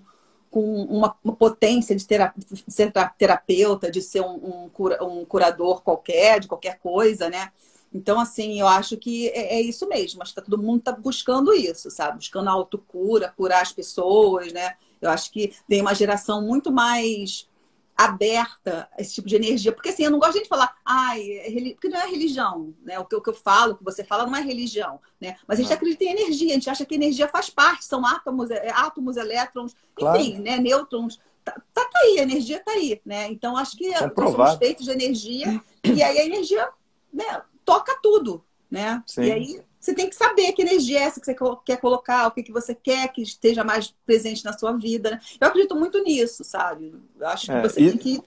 com uma, potência de, terapia, de ser terapeuta, de ser um, um, cura, um curador qualquer, de qualquer coisa, né? Então, assim, eu acho que é, é isso mesmo. Acho que tá, todo mundo está buscando isso, sabe? Buscando a autocura, curar as pessoas, né? Eu acho que tem uma geração muito mais aberta a esse tipo de energia. Porque, assim, eu não gosto de falar, ai, é porque não é religião, né? O que, o que eu falo, o que você fala, não é religião, né? Mas a gente ah. acredita em energia, a gente acha que energia faz parte, são átomos, é, átomos elétrons, claro. enfim, né? Nêutrons. Tá, tá, tá, aí, a energia tá aí, né? Então, acho que nós somos feitos de energia, e aí a energia, né? Toca tudo, né? Sim. E aí você tem que saber que energia é essa que você quer colocar, o que, que você quer que esteja mais presente na sua vida. Né? Eu acredito muito nisso, sabe? Eu acho que é, você e, tem que.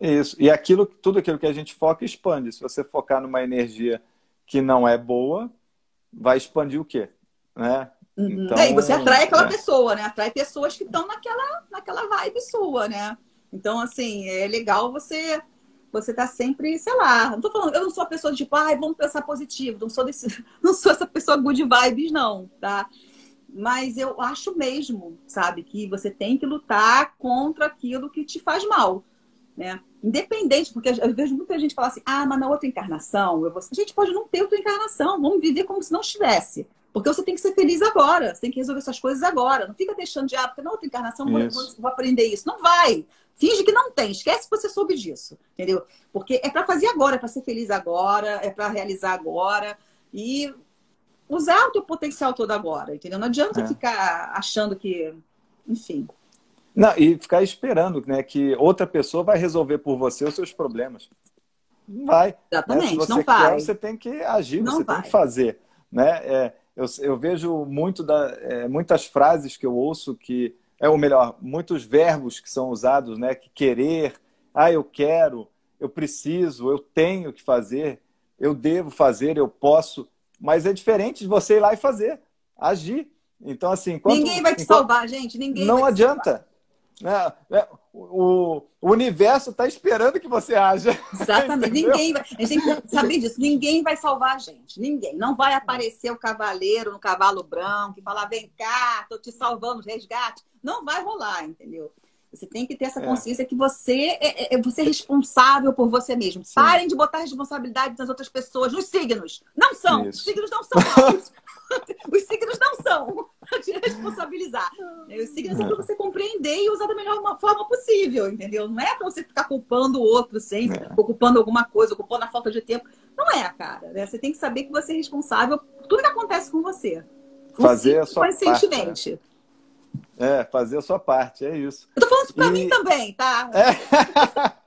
Isso. E aquilo, tudo aquilo que a gente foca expande. Se você focar numa energia que não é boa, vai expandir o quê? Né? Uhum. Então, é, e você atrai aquela é. pessoa, né? Atrai pessoas que estão naquela, naquela vibe sua, né? Então, assim, é legal você Você tá sempre, sei lá, não tô falando, eu não sou a pessoa de tipo, ai, vamos pensar positivo, não sou desse, não sou essa pessoa good vibes, não, tá? Mas eu acho mesmo, sabe, que você tem que lutar contra aquilo que te faz mal, né? Independente, porque eu vejo muita gente falar assim, ah, mas na outra encarnação, eu vou... a gente pode não ter outra encarnação, vamos viver como se não estivesse. Porque você tem que ser feliz agora, você tem que resolver suas coisas agora. Não fica deixando de, ah, porque na outra encarnação eu vou, vou, aprender isso. Não vai. Finge que não tem, esquece que você soube disso, entendeu? Porque é para fazer agora, é para ser feliz agora, é para realizar agora e usar o teu potencial todo agora, entendeu? Não adianta é. ficar achando que, enfim. Não, e ficar esperando né, que outra pessoa vai resolver por você os seus problemas. Não vai. Exatamente, né? Se você não quer, vai. você tem que agir, não você vai. tem que fazer. Né? É, eu, eu, vejo muito da, é, muitas frases que eu ouço que é o melhor, muitos verbos que são usados, né? Que querer, ah, eu quero, eu preciso, eu tenho que fazer, eu devo fazer, eu posso, mas é diferente de você ir lá e fazer, agir. Então, assim, enquanto, ninguém vai te enquanto, salvar, gente. Ninguém não adianta. Né? É, o, o universo está esperando que você haja. Exatamente. ninguém vai, a gente tem que saber disso. Ninguém vai salvar a gente. Ninguém. Não vai aparecer o cavaleiro no cavalo branco e falar: vem cá, estou te salvando, resgate. Não vai rolar, entendeu? Você tem que ter essa consciência é. que você é, é, você é responsável por você mesmo. Sim. Parem de botar responsabilidade nas outras pessoas, nos signos. Não são. Isso. Os signos não são. Os signos não são te responsabilizar. Os signos é para você compreender e usar da melhor forma possível, entendeu? Não é para você ficar culpando o outro sempre, é. ocupando alguma coisa, ocupando a falta de tempo. Não é, cara. Né? Você tem que saber que você é responsável por tudo que acontece com você. Fazer a sua parte. Né? É, fazer a sua parte, é isso. Eu tô falando isso pra e... mim também, tá? É.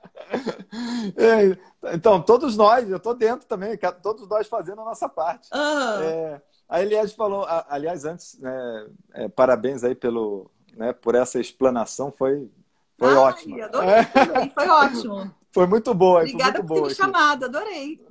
então, todos nós, eu tô dentro também, todos nós fazendo a nossa parte. Ah. É... A Eliade falou, aliás, antes, né, é, parabéns aí pelo, né, por essa explanação, foi, foi Ai, ótimo. Adorei, é. foi ótimo. Foi muito boa. Obrigada foi muito por ter me chamado, adorei.